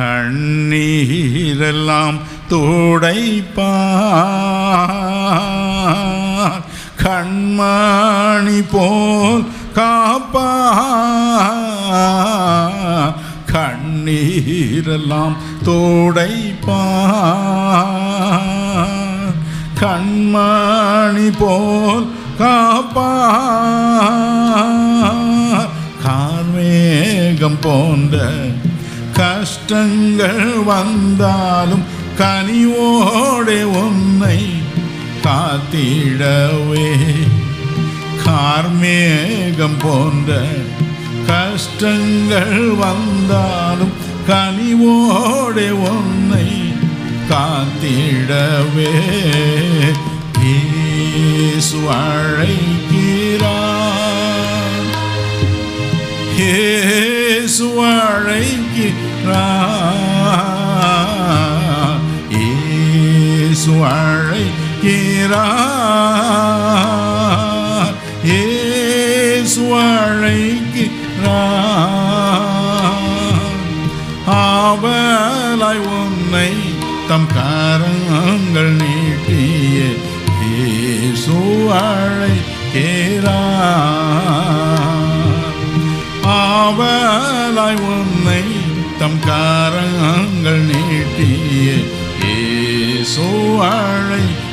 கண்ணீரெல்லாம் துடைப்பார். கண்மணி போல் காப்பார். கண்ணீரெல்லாம் துடைப்பார். கண்மணி போல் காப்பார். கார்மேகம் போன்ற கஷ்டங்கள் வந்தாலும் கனிவோടെ உன்னை காத்திடவே. கார்மேகம் போன்ற கஷ்டங்கள் வந்தாலும் கனிவோടെ உன்னை காத்திடவே. இயேசு அழைக்கிறார். இயேசு அழைக்கிறார். இயேசு அழைக்கிறார் இயேசு அழைக்கிறார் ஆவலாய் உன்னை தம் கரங்கள் நீட்டிய இயேசு அழைக்கிறார் ஆவலாய் உன்னை தம் காரங்கள் நீட்டிய. ஏசோ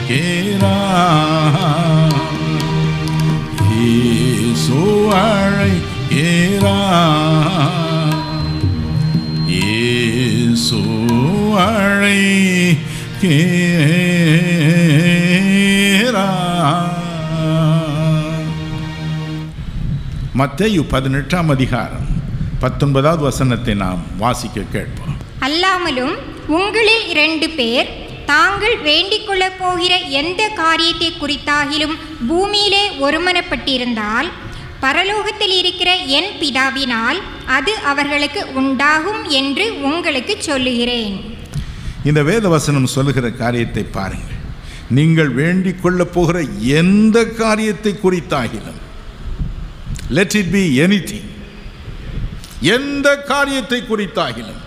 கேரா. ஏசோ கேரா. ஏசோ அழைக்கிறார் மத்தேயு பதினெட்டாம் அதிகாரம். பத்தொன்பதாவது வசனத்தை நாம் வாசிக்க கேட்போம். அல்லாமலும் உங்களில் இரண்டு பேர் தாங்கள் வேண்டிக் கொள்ளப் போகிற எந்த காரியத்தை குறித்தாகிலும் பூமியிலே ஒருமனப்பட்டிருந்தால் பரலோகத்தில் இருக்கிற என் பிதாவினால் அது அவர்களுக்கு உண்டாகும் என்று உங்களுக்கு சொல்லுகிறேன். இந்த வேத வசனம் சொல்லுகிற காரியத்தை பாருங்கள். நீங்கள் வேண்டிக் கொள்ளப் போகிற எந்த காரியத்தை குறித்தாகிலும் லெட் இட் பி எனிதிங் எந்த காரியத்தை குறித்தாகிலும்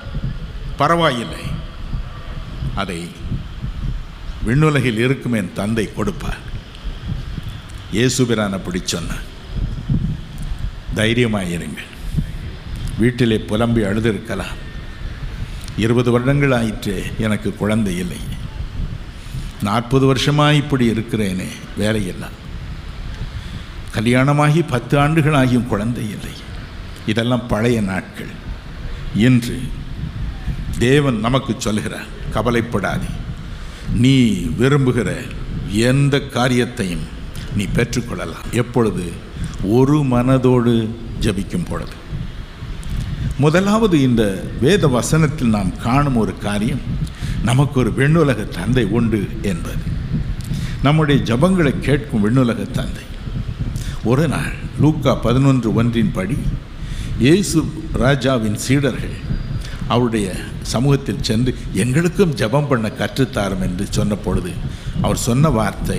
பரவாயில்லை. அதை விண்ணுலகில் இருக்கும் என் தந்தை கொடுப்பார். இயேசுபிரான் அப்படி சொன்னார். தைரியமாயிருங்கள் வீட்டிலே புலம்பி அழுதிருக்கலாம். இருபது வருடங்கள் ஆயிற்று எனக்கு குழந்தை இல்லை. நாற்பது வருஷமாக இப்படி இருக்கிறேனே வேலையெல்லாம். கல்யாணமாகி பத்து ஆண்டுகள் ஆகியும் குழந்தை இல்லை. இதெல்லாம் பழைய நாட்கள். இன்று தேவன் நமக்கு சொல்கிறார் கவலைப்படாதே. நீ விரும்புகிற எந்த காரியத்தையும் நீ பெற்றுக்கொள்ளலாம். எப்பொழுது? ஒரு மனதோடு ஜபிக்கும் பொழுது. முதலாவது இந்த வேத வசனத்தில் நாம் காணும் ஒரு காரியம் நமக்கு ஒரு விண்ணுலக தந்தை உண்டு என்பது. நம்முடைய ஜபங்களை கேட்கும் விண்ணுலக தந்தை. ஒரு நாள் லூக்கா பதினொன்று ஒன்றின் படி இயேசு ராஜாவின் சீடர்கள் அவருடைய சமூகத்தில் சென்று எங்களுக்கும் ஜெபம் பண்ண கற்றுத்தாரும் என்று சொன்ன பொழுது அவர் சொன்ன வார்த்தை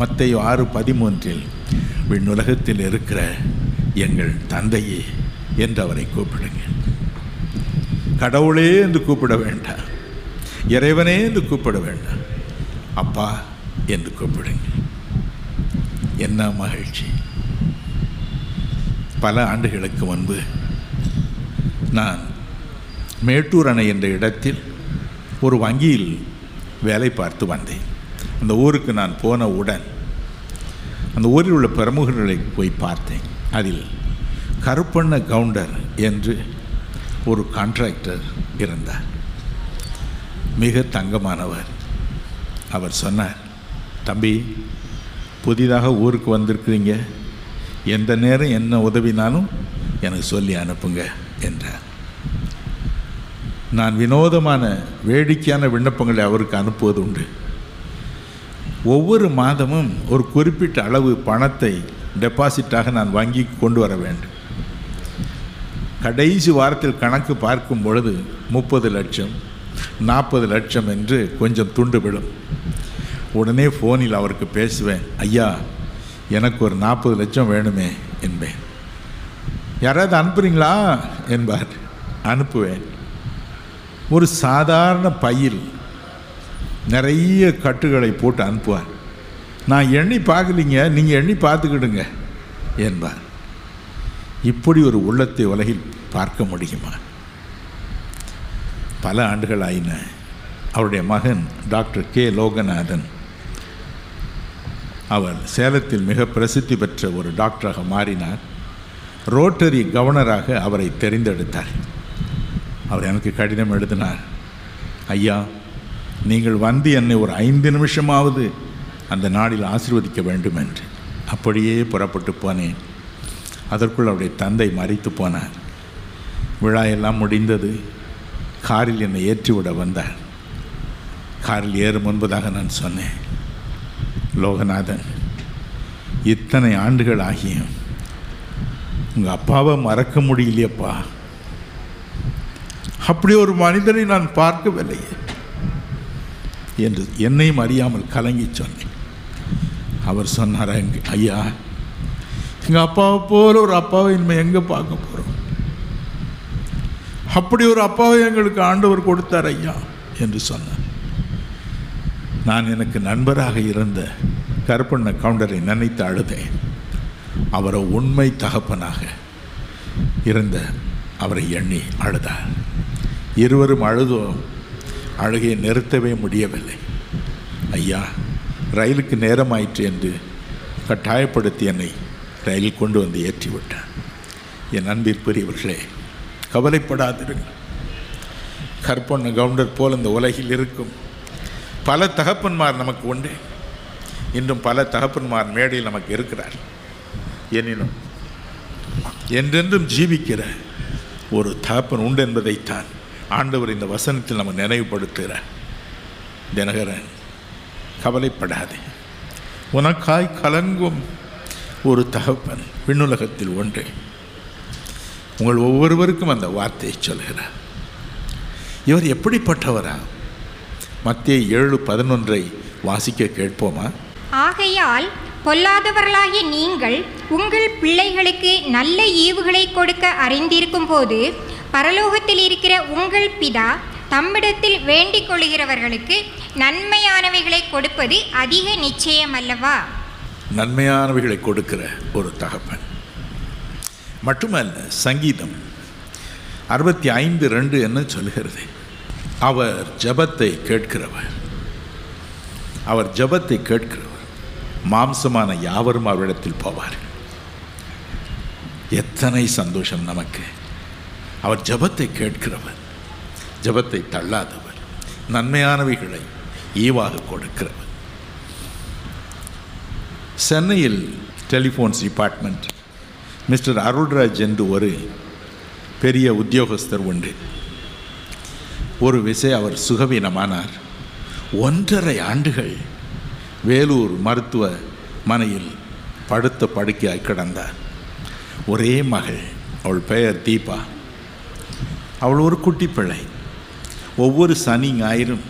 மத்தையோ ஆறு பதிமூன்றில் விண்ணுலகத்தில் இருக்கிற எங்கள் தந்தையே என்று அவரை கூப்பிடுங்கள். கடவுளே என்று கூப்பிட வேண்டாம். இறைவனே என்று கூப்பிட வேண்டாம். அப்பா என்று கூப்பிடுங்க என்ன மகிழ்ச்சி. பல ஆண்டுகளுக்கு முன்பு நான் மேட்டூர் அணை என்ற இடத்தில் ஒரு வங்கியில் வேலை பார்த்து வந்தேன். அந்த ஊருக்கு நான் போன உடன் அந்த ஊரில் உள்ள பிரமுகர்களை போய் பார்த்தேன். அதில் கருப்பண்ண கவுண்டர் என்று ஒரு கான்ட்ராக்டர் இருந்தார். மிக தங்கமானவர். அவர் சொன்னார் தம்பி புதிதாக ஊருக்கு வந்திருக்கிறீங்க. எந்த நேரம் என்ன உதவினாலும் எனக்கு சொல்லி அனுப்புங்க. என்றார். நான் வினோதமான வேடிக்கையான விண்ணப்பங்களை அவருக்கு அனுப்புவது உண்டு. ஒவ்வொரு மாதமும் ஒரு குறிப்பிட்ட அளவு பணத்தை டெபாசிட்டாக நான் வங்கி கொண்டு வர வேண்டும். கடைசி வாரத்தில் கணக்கு பார்க்கும் பொழுது முப்பது லட்சம் நாற்பது லட்சம் என்று கொஞ்சம் துண்டு விடும் உடனே ஃபோனில் அவருக்கு பேசுவேன் ஐயா எனக்கு ஒரு நாற்பது லட்சம் வேணுமே என்பேன். யாராவது அனுப்புறீங்களா? என்பார். அனுப்புவேன். ஒரு சாதாரண பையில் நிறைய கட்டுகளை போட்டு அனுப்புவார். நான் எண்ணி பார்க்கலிங்க நீங்கள் எண்ணி பார்த்துக்கிடுங்க என்பார். இப்படி ஒரு உள்ளத்தை உலகில் பார்க்க முடியுமா? பல ஆண்டுகள் ஆயின. அவருடைய மகன் டாக்டர் கே. லோகநாதன் அவர் சேலத்தில் மிக பிரசித்தி பெற்ற ஒரு டாக்டராக மாறினார். ரோட்டரி கவர்னராக அவரை தெரிந்தெடுத்தார். அவர் எனக்கு கடிதம் எழுதினார். ஐயா நீங்கள் வந்து என்னை ஒரு ஐந்து நிமிஷமாவது அந்த நாளில் ஆசிர்வதிக்க வேண்டும் என்று அப்படியே புறப்பட்டு போனேன். அதற்குள் அவருடைய தந்தை மறித்து போனார். விழா எல்லாம் முடிந்தது. காரில் என்னை ஏற்றிவிட வந்தார். காரில் ஏறும் முன்பதாக நான் சொன்னேன். லோகநாதன் இத்தனை ஆண்டுகள் ஆகியும் உங்கள் அப்பாவை மறக்க முடியலையப்பா. அப்படி ஒரு மனிதனை நான் பார்க்கவில்லை என்று என்னையும் அறியாமல் கலங்கி சொன்னேன். அவர் சொன்னார் "எங்க ஐயா எங்கள் அப்பாவை போல ஒரு அப்பாவை இனிமே எங்கே பார்க்க போகிறோம் அப்படி ஒரு அப்பாவை எங்களுக்கு ஆண்டவர் கொடுத்தார் ஐயா என்று சொன்னார். நான் எனக்கு நண்பராக இருந்த கருப்பண்ண கவுண்டரை நினைத்து அழுதேன். அவரை உண்மை தகப்பனாக இருந்த அவரை எண்ணி அழுதார். இருவரும் அழுதோம். அழுகையை நிறுத்தவே முடியவில்லை. ஐயா ரயிலுக்கு நேரமாயிற்று என்று கட்டாயப்படுத்தி என்னை ரயிலில் கொண்டு வந்து ஏற்றிவிட்டார். என் அன்பிற்குரியவர்களே கவலைப்படாதிருங்கள். கற்பொன்ன கவுண்டர் போல் இந்த உலகில் இருக்கும் பல தகப்பன்மார் நமக்கு உண்டு. இன்றும் பல தகப்பன்மார் மேடையில் நமக்கு இருக்கிறார் எனினும் என்றென்றும் ஜீவிக்கிற ஒரு தகப்பன் உண்டு என்பதைத்தான் ஆண்டவர் இந்த வசனத்தில் நம்ம நினைவுபடுத்துகிற. தினகரன் கவலைப்படாதே. உனக்காய் கலங்கும் ஒரு தகப்பன் விண்ணுலகத்தில் ஒன்று உங்கள் ஒவ்வொருவருக்கும் அந்த வார்த்தையை சொல்கிறார். இவர் எப்படிப்பட்டவரா? மத்திய ஏழு பதினொன்றை வாசிக்க கேட்போமா? ஆகையால் பொல்லாதவர்களாகிய நீங்கள் உங்கள் பிள்ளைகளுக்கு நல்ல ஈவுகளை கொடுக்க அறிந்திருக்கும் போது பரலோகத்தில் இருக்கிற உங்கள் பிதா தம்மிடத்தில் வேண்டிக் கொள்கிறவர்களுக்கு நன்மையானவைகளை கொடுப்பது அதிக நிச்சயம் அல்லவா நன்மையானவைகளை கொடுக்கிற ஒரு தகப்பன். மட்டுமல்ல சங்கீதம் அறுபத்தி ஐந்து ரெண்டு என்ன சொல்கிறது? அவர் ஜெபத்தை கேட்கிறவர். அவர் ஜெபத்தை கேட்கிறவர். மாம்சமான யாவரும் அவரிடத்தில் போவார்கள். எத்தனை சந்தோஷம் நமக்கு. அவர் ஜெபத்தை கேட்கிறவர் ஜெபத்தை தள்ளாதவர் நன்மையானவைகளை ஈவாக கொடுக்கிறவர். சென்னையில் டெலிஃபோன்ஸ் டிபார்ட்மெண்ட் மிஸ்டர் அருள்ராஜ் என்று ஒரு பெரிய உத்தியோகஸ்தர் உண்டு ஒரு விசை அவர் சுகவீனமானார். ஒன்றரை ஆண்டுகள் வேலூர் மருத்துவ மனையில் படுத்த படுக்கையாய் கிடந்தார். ஒரே மகள். அவள் பெயர் தீபா. அவள் ஒரு குட்டி பிள்ளை. ஒவ்வொரு சனி ஞாயிறும்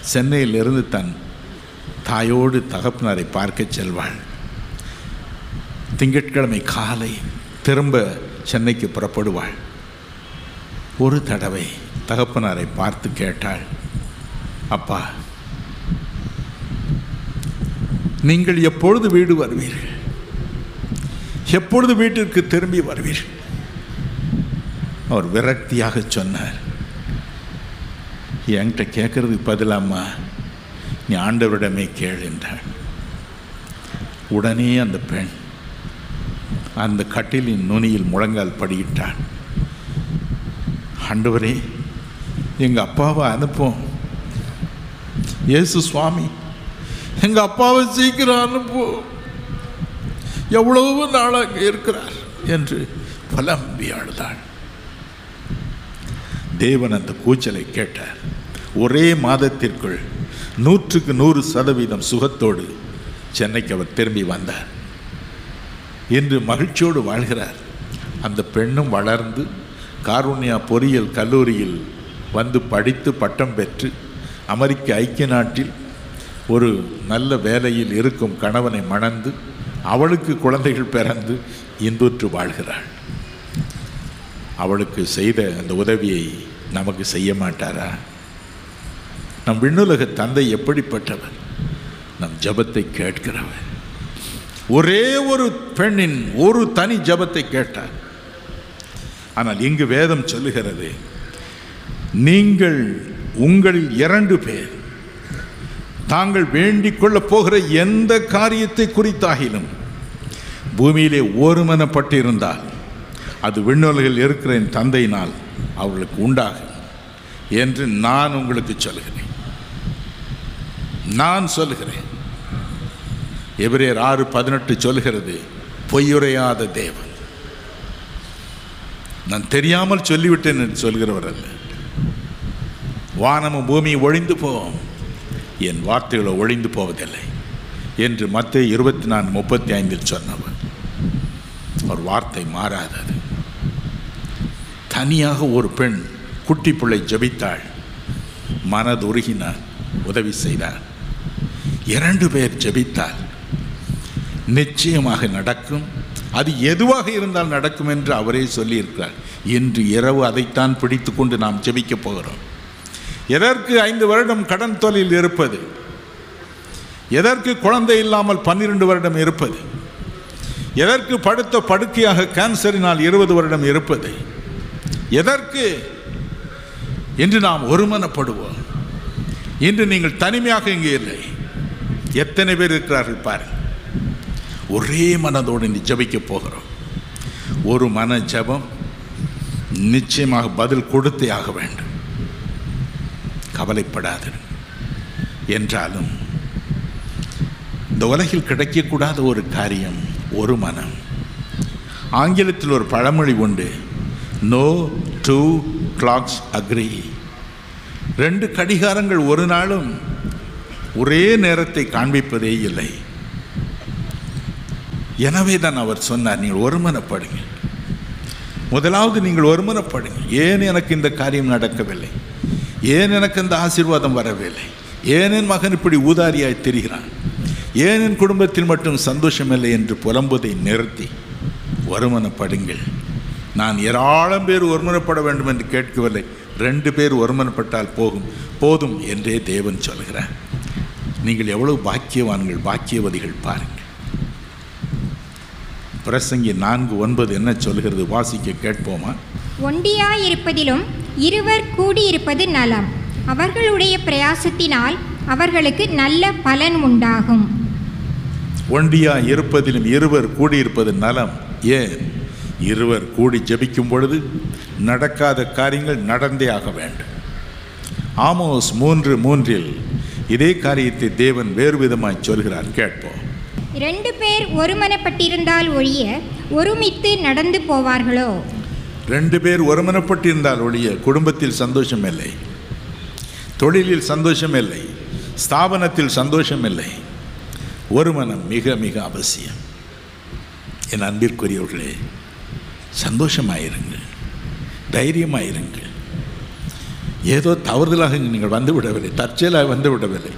சென்னையிலிருந்து தன் தாயோடு தகப்பனாரை பார்க்கச் செல்வாள். திங்கட்கிழமை காலை திரும்ப சென்னைக்கு புறப்படுவாள். ஒரு தடவை தகப்பனாரை பார்த்து கேட்டாள் அப்பா நீங்கள் எப்பொழுது வீடு வருவீர்கள்? எப்பொழுது வீட்டிற்கு திரும்பி வருவீர்கள்? அவர் விரக்தியாக சொன்னார். என்கிட்ட கேட்கறதுக்கு பதிலாம்மா நீ ஆண்டவரிடமே கேள் என்றாள் உடனே அந்த பெண் அந்த கட்டிலின் நுனியில் முழங்கால் படியிட்டாள். ஆண்டவரே எங்கள் அப்பாவை அனுப்போம் இயேசு சுவாமி எங்கள் அப்பாவை சீக்கிரம் அனுப்பும் எவ்வளவு நாள் அங்கே இருக்கிறார் என்று புலம்பி அழுதாள். தேவன் அந்த கூச்சலை கேட்டார். ஒரே மாதத்திற்குள் நூற்றுக்கு நூறு சதவீதம் சுகத்தோடு சென்னைக்கு அவர் திரும்பி வந்தார். என்று மகிழ்ச்சியோடு வாழ்கிறார். அந்த பெண்ணும் வளர்ந்து காருண்யா பொறியியல் கல்லூரியில் வந்து படித்து பட்டம் பெற்று அமெரிக்க ஐக்கிய நாட்டில் ஒரு நல்ல வேலையில் இருக்கும் கணவனை மணந்து அவளுக்கு குழந்தைகள் பிறந்து இன்புற்று வாழ்கிறாள். அவளுக்கு செய்த அந்த உதவியை நமக்கு செய்ய மாட்டாரா? நம் விண்ணுலக தந்தை எப்படிப்பட்டவர்? நம் ஜபத்தை கேட்கிறவர். ஒரே ஒரு பெண்ணின் ஒரு தனி ஜபத்தை கேட்டார். ஆனால் இங்கு வேதம் சொல்லுகிறது நீங்கள் உங்களில் இரண்டு பேர் தாங்கள் வேண்டிக் கொள்ளப் போகிற எந்த காரியத்தை குறித்தாகிலும் பூமியிலே ஒருமனப்பட்டிருந்தால் அது விண்ணுலகில் இருக்கிற என் தந்தையினால் அவர்களுக்கு உண்டாகும் என்று நான் உங்களுக்கு சொல்கிறேன் நான் சொல்கிறேன் எபிரேர் ஆறு பதினெட்டு சொல்கிறது பொய்யுரையாத தேவன். நான் தெரியாமல் சொல்லிவிட்டேன் என்று சொல்கிறவர் அல்ல வானமும் பூமியும் ஒழிந்து போவோம் என் வார்த்தைகளோ ஒழிந்து போவதில்லை என்று மத்திய இருபத்தி நான்கு முப்பத்தி ஐந்தில் சொன்னவர். அவர் வார்த்தை மாறாதது. தனியாக ஒரு பெண் குட்டி பிள்ளை ஜபித்தாள். மனதுருகினார் உதவி செய்தார் இரண்டு பேர் ஜெபித்தால் நிச்சயமாக நடக்கும். அது எதுவாக இருந்தால் நடக்கும் என்று அவரே சொல்லியிருக்கிறார். இன்று இரவு அதைத்தான் பிடித்து கொண்டு நாம் ஜெபிக்கப் போகிறோம். எதற்கு ஐந்து வருடம் கடன் தொழில் இருப்பது? எதற்கு குழந்தை இல்லாமல் பன்னிரண்டு வருடம் இருப்பது? எதற்கு படுத்த படுக்கையாக கேன்சரினால் இருபது வருடம் இருப்பது? எதற்கு? என்று நாம் ஒருமனப்படுவோம். இன்று நீங்கள் தனிமையாக இங்கே இல்லை. எத்தனை பேர் இருக்கிறார்கள் பாருங்கள். ஒரே மனதோடு நீ ஜபிக்க போகிறோம். ஒரு மன ஜபம் நிச்சயமாக பதில் கொடுத்தே ஆக வேண்டும். கவலைப்படாது. என்றாலும் இந்த உலகில் கிடைக்கக்கூடாத ஒரு காரியம் ஒரு மனம். ஆங்கிலத்தில் ஒரு பழமொழி உண்டு. நோ டூ கிளாக்ஸ் அக்ரி ரெண்டு கடிகாரங்கள் ஒரு நாளும் ஒரே நேரத்தை காண்பிப்பதே இல்லை. எனவே தான் அவர் சொன்னார் நீங்கள் ஒருமனப்படுங்க முதலாவது நீங்கள் ஒருமனப்படுங்க ஏன் எனக்கு இந்த காரியம் நடக்கவில்லை? ஏன் எனக்கு இந்த ஆசீர்வாதம் வரவில்லை? ஏன் என் மகன் இப்படி ஊதாரியாய் தெரிகிறான்? ஏன் என் குடும்பத்தில் மட்டும் சந்தோஷமில்லை என்று புலம்புவதை நிறுத்தி? ஒருமனப்படுங்கள். நான் ஏராளம் பேர் ஒருமனப்பட வேண்டும் என்று கேட்கவில்லை. ரெண்டு பேர் ஒருமனப்பட்டால் போகும். போதும் என்றே தேவன் சொல்கிறார். நீங்கள் எவ்வளவு பாக்கியவான்கள் பாக்கியவதிகள் பாருங்கள். பிரசங்கி நான்கு ஒன்பது என்ன சொல்கிறது? வாசிக்க கேட்போமா? ஒண்டியாயிருப்பதிலும் இருவர் கூடியிருப்பது நலம். அவர்களுடைய பிரயாசத்தினால் அவர்களுக்கு நல்ல பலன் உண்டாகும். ஒண்டியா இருப்பதிலும் இருவர் கூடியிருப்பது நலம். ஏன்? இருவர் கூடி ஜெபிக்கும் பொழுது நடக்காத காரியங்கள் நடந்தே ஆக வேண்டும். ஆமோஸ் மூன்று மூன்றில் இதே காரியத்தை தேவன் வேறு விதமாய் சொல்கிறார். கேட்போம். இரண்டு பேர் ஒருமனப்பட்டிருந்தால் ஒழிய ஒருமித்து நடந்து போவார்களோ? ரெண்டு பேர் ஒருமனப்பட்டிருந்தால் ஒழிய குடும்பத்தில் சந்தோஷம் இல்லை தொழிலில் சந்தோஷம் இல்லை ஸ்தாபனத்தில் சந்தோஷம் இல்லை ஒருமனம் மிக மிக அவசியம். என் அன்பிற்குரியவர்களே சந்தோஷமாயிருங்கள். தைரியமாயிருங்கள். ஏதோ தவறுதலாக நீங்கள் வந்து விடவில்லை தற்செயலாக வந்து விடவில்லை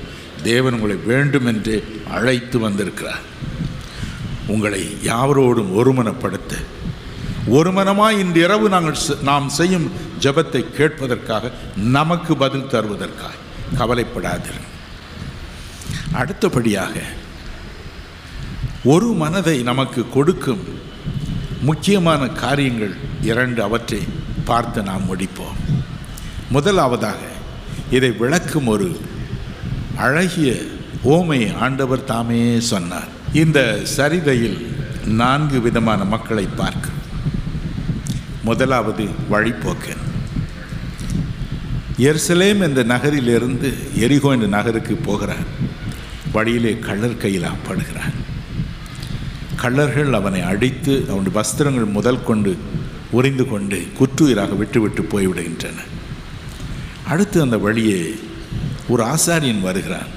தேவன் உங்களை வேண்டும் என்று அழைத்து வந்திருக்கிறார். உங்களை யாவரோடும் ஒருமனப்படுத்த ஒருமனமாய் இன்று இரவு நாங்கள் நாம் செய்யும் ஜபத்தை கேட்பதற்காக நமக்கு பதில் தருவதற்காக கவலைப்படாதீர்கள் அடுத்தபடியாக ஒரு மனதை நமக்கு கொடுக்கும் முக்கியமான காரியங்கள் இரண்டு அவற்றை பார்த்து நாம் முடிப்போம். முதலாவதாக இதை விளக்கும் ஒரு அழகிய ஓமை ஆண்டவர் தாமே சொன்னார். இந்த சரிதையில் நான்கு விதமான மக்களை பார்க்க. முதலாவது வழிப்போக்கன் எருசலேம் என்ற நகரிலிருந்து எரிகோ என்ற நகருக்கு போகிறார். வழியிலே கள்ளர் கையில் அப்படுகிறார் கள்ளர்கள் அவனை அடித்து அவனுடைய வஸ்திரங்கள் முதல் கொண்டு உறிந்து கொண்டு குற்றுயிராக விட்டுவிட்டு போய்விடுகின்றன. அடுத்து அந்த வழியே ஒரு ஆசாரியன் வருகிறான்.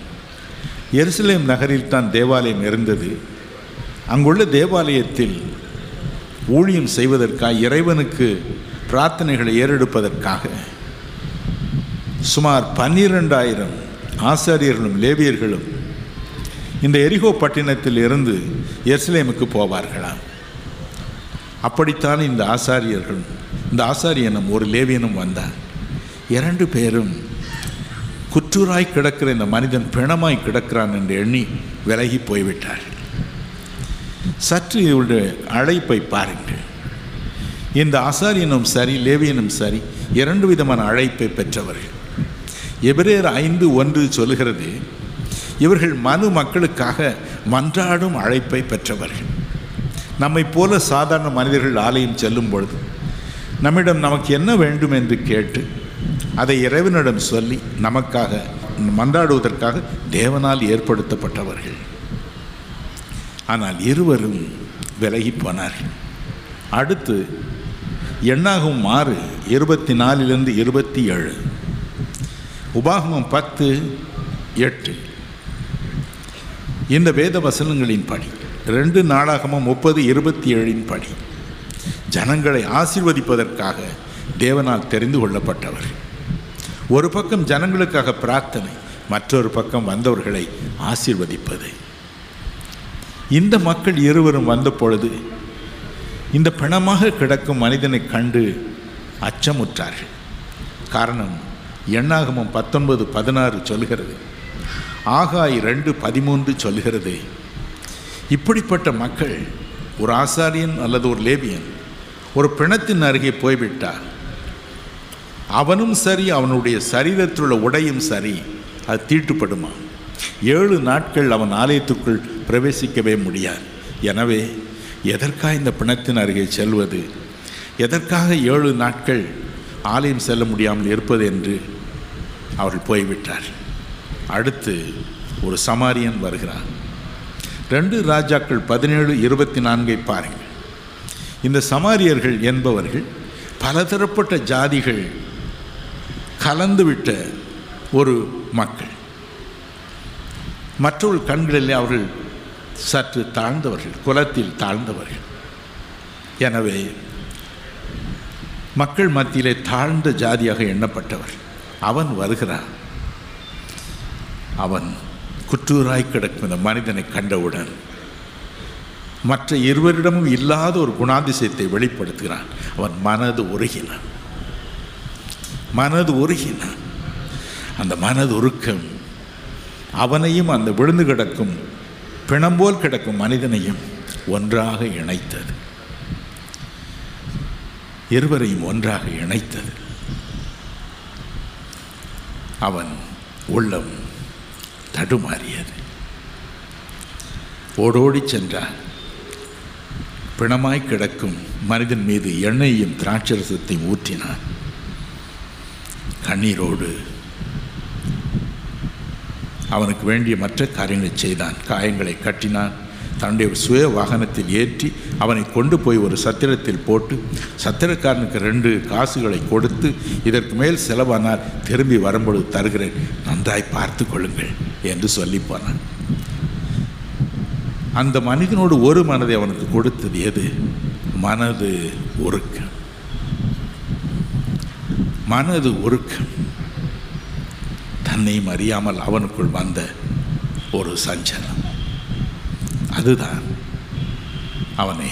எருசலேம் நகரில் தான் தேவாலயம் இருந்தது. அங்குள்ள தேவாலயத்தில் ஊழியம் செய்வதற்காக இறைவனுக்கு பிரார்த்தனைகளை ஏறெடுப்பதற்காக. சுமார் பன்னிரெண்டாயிரம் ஆசாரியர்களும் லேவியர்களும் இந்த எரிகோ பட்டினத்தில் இருந்து எர்சிலேமுக்கு போவார்களாம். அப்படித்தான் இந்த ஆசாரியர்கள் இந்த ஆசாரியனும் ஒரு லேவியனும் வந்தார் இரண்டு பேரும் குற்றூராய் கிடக்கிற இந்த மனிதன் பிணமாய் கிடக்கிறான் என்று எண்ணி விலகி போய்விட்டார் சற்று இவருடைய அழைப்பை பாருங்கள். இந்த ஆசாரியனும் சரி லேவியனும் சரி இரண்டு விதமான அழைப்பை பெற்றவர்கள். எபிரேர் ஐந்து ஒன்று சொல்கிறது இவர்கள் மனு மக்களுக்காக மன்றாடும் அழைப்பை பெற்றவர்கள். நம்மை போல சாதாரண மனிதர்கள் ஆலயம் செல்லும் பொழுது நம்மிடம் நமக்கு என்ன வேண்டும் என்று கேட்டு அதை இறைவனிடம் சொல்லி நமக்காக மன்றாடுவதற்காக தேவனால் ஏற்படுத்தப்பட்டவர்கள். ஆனால் இருவரும் விலகி போனார்கள் அடுத்து எண்ணாகும் ஆறு இருபத்தி நாலிலிருந்து இருபத்தி ஏழு உபாகமம் பத்து எட்டு. இந்த வேத வசனங்களின் படி ரெண்டு நாளாகமும் முப்பது இருபத்தி ஏழின் படி. ஜனங்களை ஆசிர்வதிப்பதற்காக தேவனால் தெரிந்து கொள்ளப்பட்டவர். ஒரு பக்கம் ஜனங்களுக்காக பிரார்த்தனை மற்றொரு பக்கம் வந்தவர்களை ஆசிர்வதிப்பது. இந்த மக்கள் இருவரும் வந்த பொழுது இந்த பிணமாக கிடக்கும் மனிதனை கண்டு அச்சமுற்றார்கள். காரணம் எண்ணாகமும் பத்தொன்பது பதினாறு சொல்கிறது ஆகாய் ரெண்டு பதிமூன்று சொல்கிறது இப்படிப்பட்ட மக்கள் ஒரு ஆசாரியன் அல்லது ஒரு லேபியன் ஒரு பிணத்தின் அருகே போய்விட்டார் அவனும் சரி அவனுடைய சரீரத்தில் உள்ள உடையும் சரி அது தீட்டுப்படுமா? ஏழு நாட்கள் அவன் ஆலயத்துக்குள் பிரவேசிக்கவே முடியாது. எனவே எதற்காக இந்த பிணத்தின் அருகே செல்வது? எதற்காக ஏழு நாட்கள் ஆலயம் செல்ல முடியாமல் இருப்பது என்று அவர்கள் போய்விட்டார். அடுத்து ஒரு சமாரியன் வருகிறார் ரெண்டு ராஜாக்கள் பதினேழு இருபத்தி நான்கை பாருங்கள். இந்த சமாரியர்கள் என்பவர்கள் பலதரப்பட்ட ஜாதிகள் கலந்துவிட்ட ஒரு மக்கள். மற்றொரு கண்களிலே அவர்கள் சற்று தாழ்ந்தவர்கள் குலத்தில் தாழ்ந்தவர்கள். எனவே மக்கள் மத்தியிலே தாழ்ந்த ஜாதியாக எண்ணப்பட்டவர் அவன் வருகிறான். அவன் குற்றூராய் கிடக்கும் இந்த மனிதனை கண்டவுடன் மற்ற இருவரிடமும் இல்லாத ஒரு குணாதிசயத்தை வெளிப்படுத்துகிறான். அவன் மனது உருகினான். மனது உருகினான். அந்த மனது உருக்கம் அவனையும் அந்த விழுந்து கிடக்கும் பிணம்போல் கிடக்கும் மனிதனையும் ஒன்றாக இணைத்தது. இருவரையும் ஒன்றாக இணைத்தது. அவன் உள்ளம் தடுமாறியது. ஓடோடி சென்றான். பிணமாய் கிடக்கும் மனிதன் மீது எண்ணெயையும் திராட்சரசத்தையும் ஊற்றினான். கண்ணீரோடு அவனுக்கு வேண்டிய மற்ற காரியங்களை செய்தான். காயங்களை கட்டினான். தன்னுடைய சுய வாகனத்தில் ஏற்றி அவனை கொண்டு போய் ஒரு சத்திரத்தில் போட்டு சத்திரக்காரனுக்கு ரெண்டு காசுகளை கொடுத்து இதற்கு மேல் செலவானால் திரும்பி வரும்பொழுது தருகிறேன். நன்றாய் பார்த்து கொள்ளுங்கள் என்று சொல்லி போனான். அந்த மனிதனோடு ஒரு மனதை அவனுக்கு கொடுத்தது எது? மனது உருக்கம். மனது உருக்கம். தன்னையும் அறியாமல் அவனுக்குள் வந்த ஒரு சஞ்சலம். அதுதான் அவனை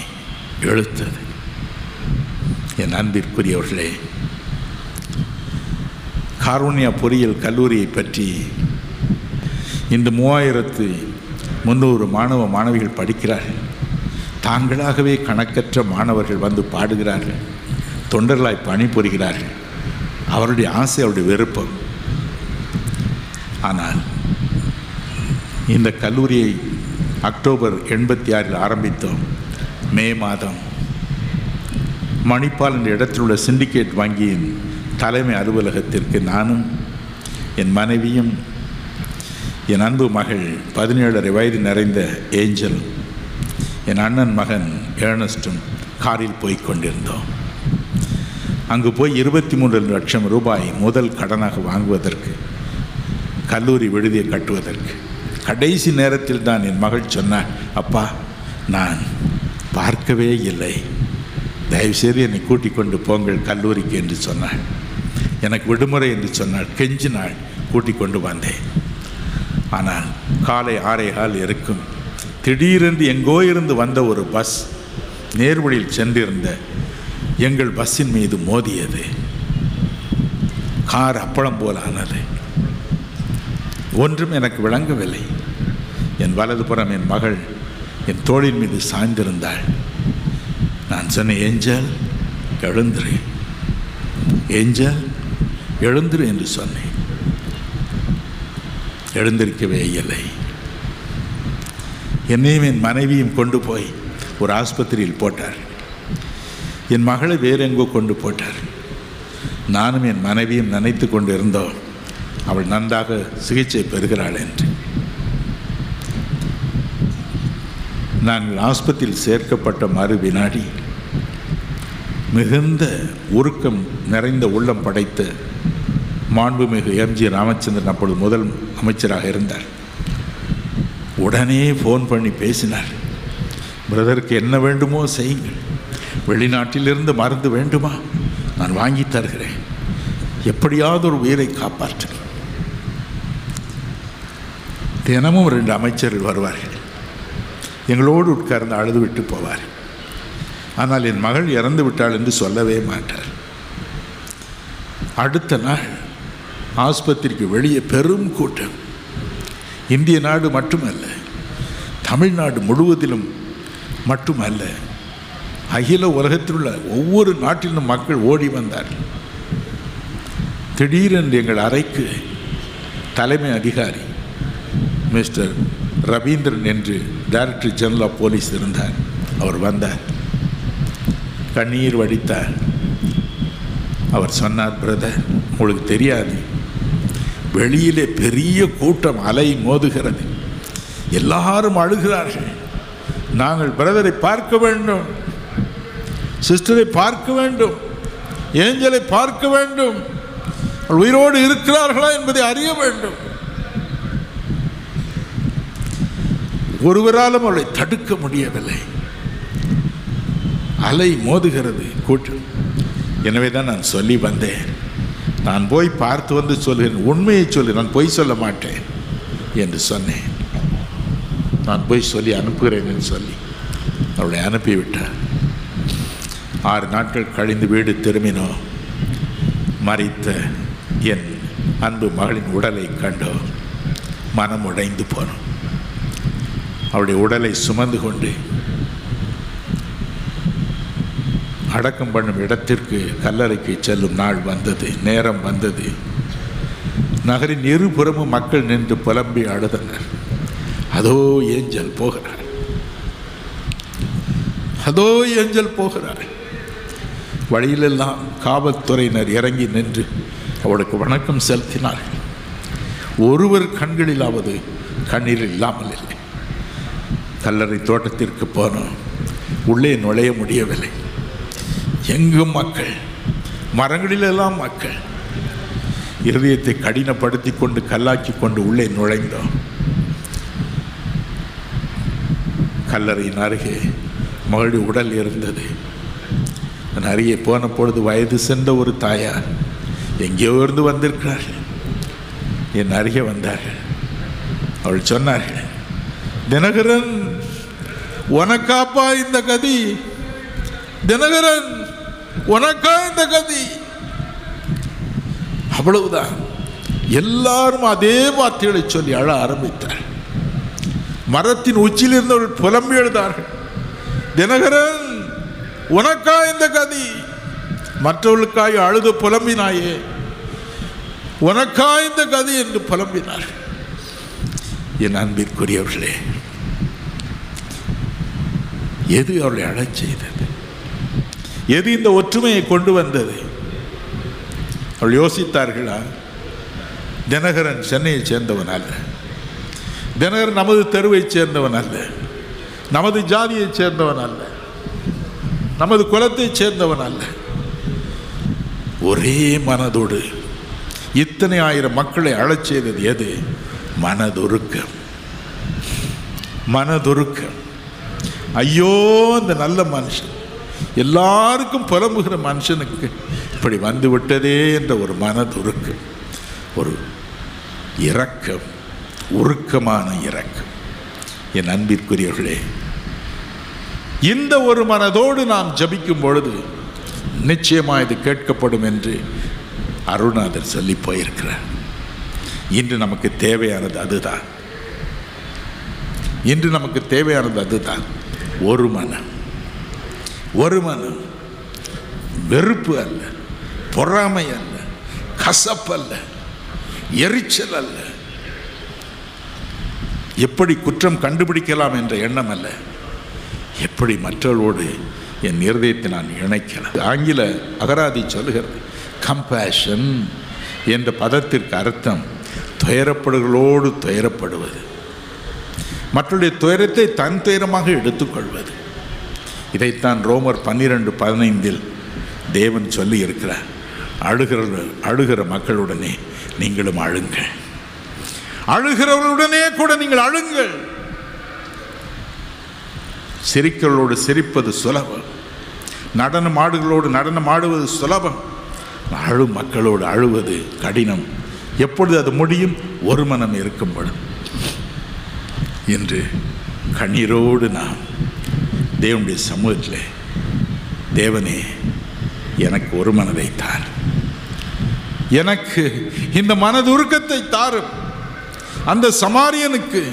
எழுத்தது. என் அன்பிற்குரியவர்களே கார்வனியா பொறியியல் கல்லூரியை பற்றி இந்த மூவாயிரத்து முந்நூறு மாணவ மாணவிகள் படிக்கிறார்கள். தாங்களாகவே கணக்கற்ற மாணவர்கள் வந்து பாடுகிறார்கள். தொண்டர்களாய் பணிபுரிகிறார்கள். அவருடைய ஆசை அவருடைய விருப்பம் ஆனால் இந்த கல்லூரியை அக்டோபர் எண்பத்தி ஆறில் ஆரம்பித்தோம். மே மாதம். மணிப்பால் என்ற இடத்தில் உள்ள சிண்டிகேட் வங்கியின் தலைமை அலுவலகத்திற்கு நானும் என் மனைவியும் என் அன்பு மகள் பதினேழரை வயது நிறைந்த ஏஞ்சல் என் அண்ணன் மகன் ஏர்னஸ்டும் காரில் போய் கொண்டிருந்தோம். அங்கு போய் இருபத்தி மூன்று லட்சம் ரூபாய் முதல் கடனாக வாங்குவதற்கு கல்லூரி விடுதியை கட்டுவதற்கு. கடைசி நேரத்தில் தான் என் மகள் சொன்னாள் அப்பா நான் பார்க்கவே இல்லை. தயவுசெய்து என்னை கூட்டிக் கொண்டு போங்கள் கல்லூரிக்கு என்று சொன்னாள். எனக்கு விடுமுறை என்று சொன்னாள். கெஞ்சி நாள் கூட்டிக் கொண்டு வந்தேன். ஆனால் காலை ஆறைகால் இருக்கும். திடீரென்று எங்கோ இருந்து வந்த ஒரு பஸ் நேர்வழியில் சென்றிருந்த எங்கள் பஸ்ஸின் மீது மோதியது. கார் அப்பளம் போல ஆனது. ஒன்றும் எனக்கு விளங்கவில்லை. என் வலதுபுறம் என் மகள் என் தோளின் மீது சாய்ந்திருந்தாள். நான் சொன்னேன் ஏஞ்சல் எழுந்துரு. ஏஞ்சல் எழுந்துரு என்று சொன்னேன். எழுந்திருக்கவே இல்லை. என்னையும் என் மனைவியும் கொண்டு போய் ஒரு ஆஸ்பத்திரியில் போட்டார். என் மகளை வேறெங்கோ கொண்டு போட்டார். நானும் என் மனைவியும் நினைத்து கொண்டு இருந்தோம் அவள் நன்றாக சிகிச்சை பெறுகிறாள் என்று. நாங்கள் ஆஸ்பத்திரியில் சேர்க்கப்பட்ட மறு வினாடி மிகுந்த உருக்கம் நிறைந்த உள்ளம் படைத்த மாண்புமிகு எம்ஜி ராமச்சந்திரன் அப்பொழுது முதல் அமைச்சராக இருந்தார். உடனே ஃபோன் பண்ணி பேசினார். பிரதருக்கு என்ன வேண்டுமோ செய்யுங்கள். வெளிநாட்டிலிருந்து மருந்து வேண்டுமா? நான் வாங்கி தருகிறேன். எப்படியாவது ஒரு உயிரை காப்பாற்றுகிறேன் தினமும் ரெண்டு அமைச்சர்கள் வருவார்கள். எங்களோடு உட்கார்ந்து அழுது விட்டு போவார். ஆனால் என் மகள் இறந்து விட்டாள் என்று சொல்லவே மாட்டார் அடுத்த நாள் ஆஸ்பத்திரிக்கு வெளியே பெரும் கூட்டம். இந்திய நாடு மட்டுமல்ல தமிழ்நாடு முழுவதிலும் மட்டுமல்ல அகில உலகத்தில் உள்ள ஒவ்வொரு நாட்டிலும் மக்கள் ஓடி வந்தார்கள். திடீரென்று எங்கள் அறைக்கு தலைமை அதிகாரி மிஸ்டர் ரவீந்திரன் என்று டைரக்டர் ஜெனரல் ஆஃப் போலீஸ் இருந்தார். அவர் வந்தார். கண்ணீர் வடித்தார். அவர் சொன்னார் பிரதர் உங்களுக்கு தெரியாது. வெளியிலே பெரிய கூட்டம் அலை மோதுகிறது. எல்லாரும் அழுகிறார்கள். நாங்கள் பிரதரை பார்க்க வேண்டும். சிஸ்டரை பார்க்க வேண்டும். ஏஞ்சலை பார்க்க வேண்டும். உயிரோடு இருக்கிறார்களா என்பதை அறிய வேண்டும். ஒருவராலும் அவளை தடுக்க முடியவில்லை. அலை மோதுகிறது கூட்டம் எனவே தான் நான் சொல்லி வந்தேன். நான் போய் பார்த்து வந்து சொல்கிறேன் உண்மையை சொல்லி நான் பொய் சொல்ல மாட்டேன் என்று சொன்னேன். நான் போய் சொல்லி அனுப்புகிறேன் என்று சொல்லி அவளை அனுப்பிவிட்டார். ஆறு நாட்கள் கழிந்து வீடு திரும்பினோம். மறித்த என் அன்பு மகளின் உடலை கண்டோம். மனம் உடைந்து போனோம். அவளுடைய உடலை சுமந்து கொண்டு அடக்கம் பண்ணும் இடத்திற்கு கல்லறைக்கு செல்லும் நாள் வந்தது நேரம் வந்தது. நகரின் இருபுறமும் மக்கள் நின்று புலம்பி அழுதனர். அதோ ஏஞ்சல் போகிறார். அதோ ஏஞ்சல் போகிறார். வழியிலெல்லாம் காவல்துறையினர் இறங்கி நின்று அவளுக்கு வணக்கம் செலுத்தினார்கள். ஒருவர் கண்களிலாவது கண்ணீர் இல்லாமல் இல்லை. கல்லறை தோட்டத்திற்கு போனோம். உள்ளே நுழைய முடியவில்லை. எங்கும் மக்கள் மரங்களிலெல்லாம் மக்கள். இருதயத்தை கடினப்படுத்தி கொண்டு கல்லாக்கி கொண்டு உள்ளே நுழைந்தோம். கல்லறையின் அருகே மகளுடைய உடல் இருந்தது. நான் அருகே போன பொழுது வயது சென்ற ஒரு தாயார் எங்கேயோ இருந்து வந்திருக்கிறார்கள். என் அருகே வந்தார்கள். அவள் சொன்னார்கள் தினகரன் உனக்காப்பா இந்த கதி. தினகரன் உனக்கா இந்த கதி. அவ்வளவுதான். எல்லாரும் அதே வார்த்தைகளை சொல்லி அழ ஆரம்பித்தார். மரத்தின் உச்சியில் இருந்தவர்கள் புலம்பி எழுதார்கள் தினகரன் உனக்கா இந்த கதி. மற்றவர்களுக்காய் அழுது புலம்பினாயே. உனக்கா இந்த கதி என்று புலம்பினார் என் அன்பிற்குரியவர்களே எது அவளை அழச் செய்தது எது இந்த ஒற்றுமையை கொண்டு வந்தது? அவள் யோசித்தார்களா? தினகரன் சென்னையைச் சேர்ந்தவன் அல்ல. தினகரன் நமது தெருவைச் சேர்ந்தவன் அல்ல. நமது ஜாதியைச் சேர்ந்தவன் அல்ல. நமது குலத்தைச் சேர்ந்தவன் அல்ல. ஒரே மனதோடு இத்தனை ஆயிரம் மக்களை அழச் செய்தது எது? மனதுருக்கம். மனதுருக்கம். ஐயோ அந்த நல்ல மனுஷன். எல்லாருக்கும் புலம்புகிற மனுஷனுக்கு இப்படி வந்து விட்டதே என்ற ஒரு மனதுருக்கம் ஒரு இரக்கம் உருக்கமான இரக்கம். என் அன்பிற்குரியவர்களே இந்த ஒரு மனதோடு நாம் ஜபிக்கும் பொழுது நிச்சயமாக இது கேட்கப்படும் என்று அருணாதர் சொல்லி போயிருக்கிறார். இன்று நமக்கு தேவையானது அதுதான். இன்று நமக்கு தேவையானது அதுதான். ஒரு மனம். ஒரு மனம். வெறுப்பு அல்ல. பொறாமை அல்ல. கசப்பு அல்ல. எரிச்சல் அல்ல. எப்படி குற்றம் கண்டுபிடிக்கலாம் என்ற எண்ணம் அல்ல. எப்படி மற்றவர்களோடு என் இருதயத்தை நான் இணைக்கலாம். ஆங்கில அகராதி சொல்லுகிறது. கம்பேஷன் என்ற பதத்திற்கு அர்த்தம் துயரப்படுகளோடு துயரப்படுவது. மற்றவருடைய துயரத்தை தன் துயரமாக எடுத்துக்கொள்வது. இதைத்தான் ரோமர் பன்னிரெண்டு பதினைந்தில் தேவன் சொல்லி இருக்கிறார் அழுகிற அழுகிற மக்களுடனே நீங்களும் அழுங்கள். அழுகிறவர்களுடனே கூட நீங்கள் அழுங்கள். சிரிக்கிறவர்களோடு சிரிப்பது சுலபம். நடனம் ஆடுகளோடு நடனம் ஆடுவது சுலபம். அழும் மக்களோடு அழுவது கடினம். எப்பொழுது அது முடியும்? ஒரு மனம் இருக்கும் பொழுது. என்று கண்ணீரோடு நான் தேவனுடைய சமூகத்தில் தேவனே எனக்கு ஒரு மனதை தார். எனக்கு இந்த மனதுருக்கத்தை தாரும். அந்த சமாரியனுக்கு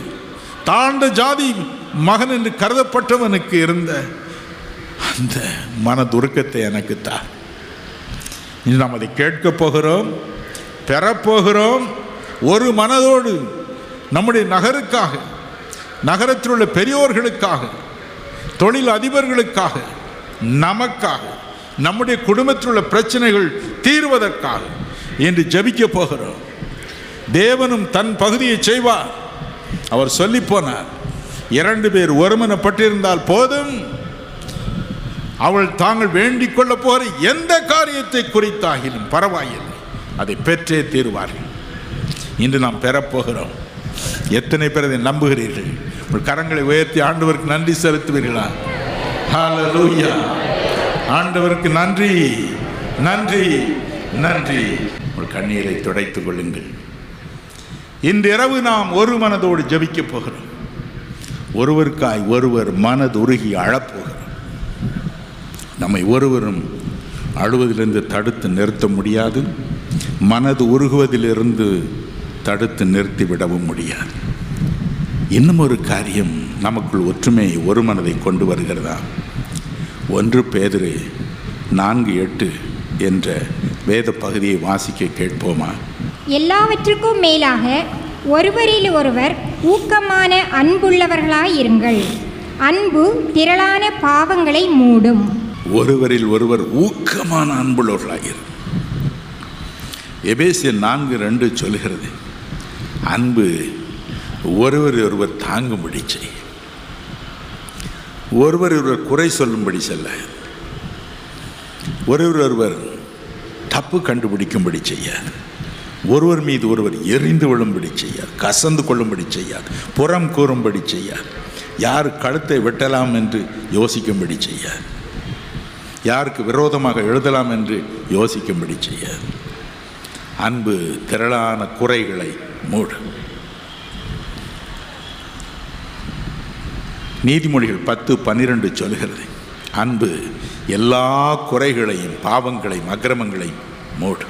தாழ்ந்த ஜாதி மகன் என்று கருதப்பட்டவனுக்கு இருந்த அந்த மனதுருக்கத்தை எனக்கு தார். இன்று நாம் அதை கேட்கப் போகிறோம் பெறப்போகிறோம் ஒரு மனதோடு நம்முடைய நகருக்காக நகரத்தில் உள்ள பெரியோர்களுக்காக தொழில் அதிபர்களுக்காக நமக்காக நம்முடைய குடும்பத்தில் உள்ள பிரச்சனைகள் தீர்வதற்காக என்று ஜபிக்க போகிறோம். தேவனும் தன் பகுதியை செய்வார். அவர் சொல்லி போனார் இரண்டு பேர் ஒருமனப்பட்டிருந்தால் போதும். அவள் தாங்கள் வேண்டிக் கொள்ள போகிற எந்த காரியத்தை குறித்தாகிலும் பரவாயில்லை. அதை பெற்றே தீர்வார்கள். இன்று நாம் பெறப்போகிறோம் எத்தனை பேர் அதை நம்புகிறீர்கள்? உங்கள் கரங்களை உயர்த்தி ஆண்டவருக்கு நன்றி செலுத்துவீர்களா? ஹாலலூயா ஆண்டவருக்கு நன்றி நன்றி நன்றி. உங்கள் கண்ணீரை துடைத்துக் கொள்ளுங்கள். இன்று இரவு நாம் ஒரு மனதோடு ஜபிக்கப் போகிறோம். ஒருவருக்காய் ஒருவர் மனது உருகி அழப்போகிறோம். நம்மை ஒருவரும் அழுவதிலிருந்து தடுத்து நிறுத்த முடியாது. மனது உருகுவதிலிருந்து தடுத்து நிறுத்திவிடவும் முடியாது. இன்னும் ஒரு காரியம் நமக்குள் ஒற்றுமை ஒரு மனதை கொண்டு வருகிறதா? ஒன்று பேதிரு நான்கு எட்டு என்ற வேத பகுதியை வாசிக்க கேட்போமா? எல்லாவற்றுக்கும் மேலாக ஒருவரில் ஒருவர் ஊக்கமான அன்புள்ளவர்களாயிருங்கள் அன்பு திரளான பாவங்களை மூடும். ஒருவரில் ஒருவர் ஊக்கமான அன்புள்ளவர்களாயிரு எபேசியர் நான்கு ரெண்டு சொல்கிறது அன்பு ஒருவர் ஒருவர் தாங்கும்படி செய். ஒருவர் ஒருவர் குறை சொல்லும்படி செல்ல. ஒருவர் ஒருவர் தப்பு கண்டுபிடிக்கும்படி செய்யாது ஒருவர் மீது ஒருவர் எரிந்து விழும்படி செய்யாது கசந்து கொள்ளும்படி செய்யாது புறம் கூறும்படி செய்யாது யார் கழுத்தை வெட்டலாம் என்று யோசிக்கும்படி செய்யாது யாருக்கு விரோதமாக எழுதலாம் என்று யோசிக்கும்படி செய்யாது அன்பு திரளான குறைகளை மூடு. நீதிமொழிகள் பத்து பன்னிரண்டு சொல்கிறது அன்பு எல்லா குறைகளையும் பாவங்களையும் அக்கிரமங்களையும் மூடு.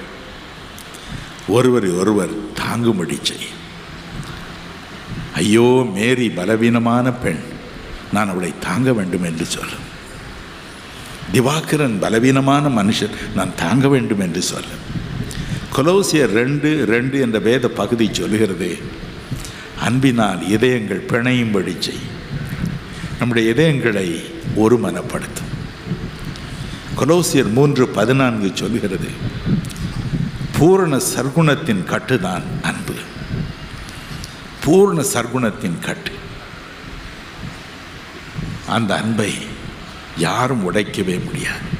ஒருவரை ஒருவர் தாங்கும்படி செய்யும் ஐயோ மேரி பலவீனமான பெண் நான் அவளை தாங்க வேண்டும் என்று சொல்லும் திவாகரன் பலவீனமான மனுஷன் நான் தாங்க வேண்டும் என்று சொல்லும் கொலோசியர் ரெண்டு ரெண்டு என்ற வேத பகுதி சொல்கிறது அன்பினால் இதயங்கள் பிணையும்படி செய். நம்முடைய இதயங்களை ஒருமனப்படுத்தும். கொலோசியர் மூன்று பதினான்கு சொல்கிறது பூரண சர்க்குணத்தின் கட்டுதான் அன்பு. பூர்ண சர்க்குணத்தின் கட்டு. அந்த அன்பை யாரும் உடைக்கவே முடியாது.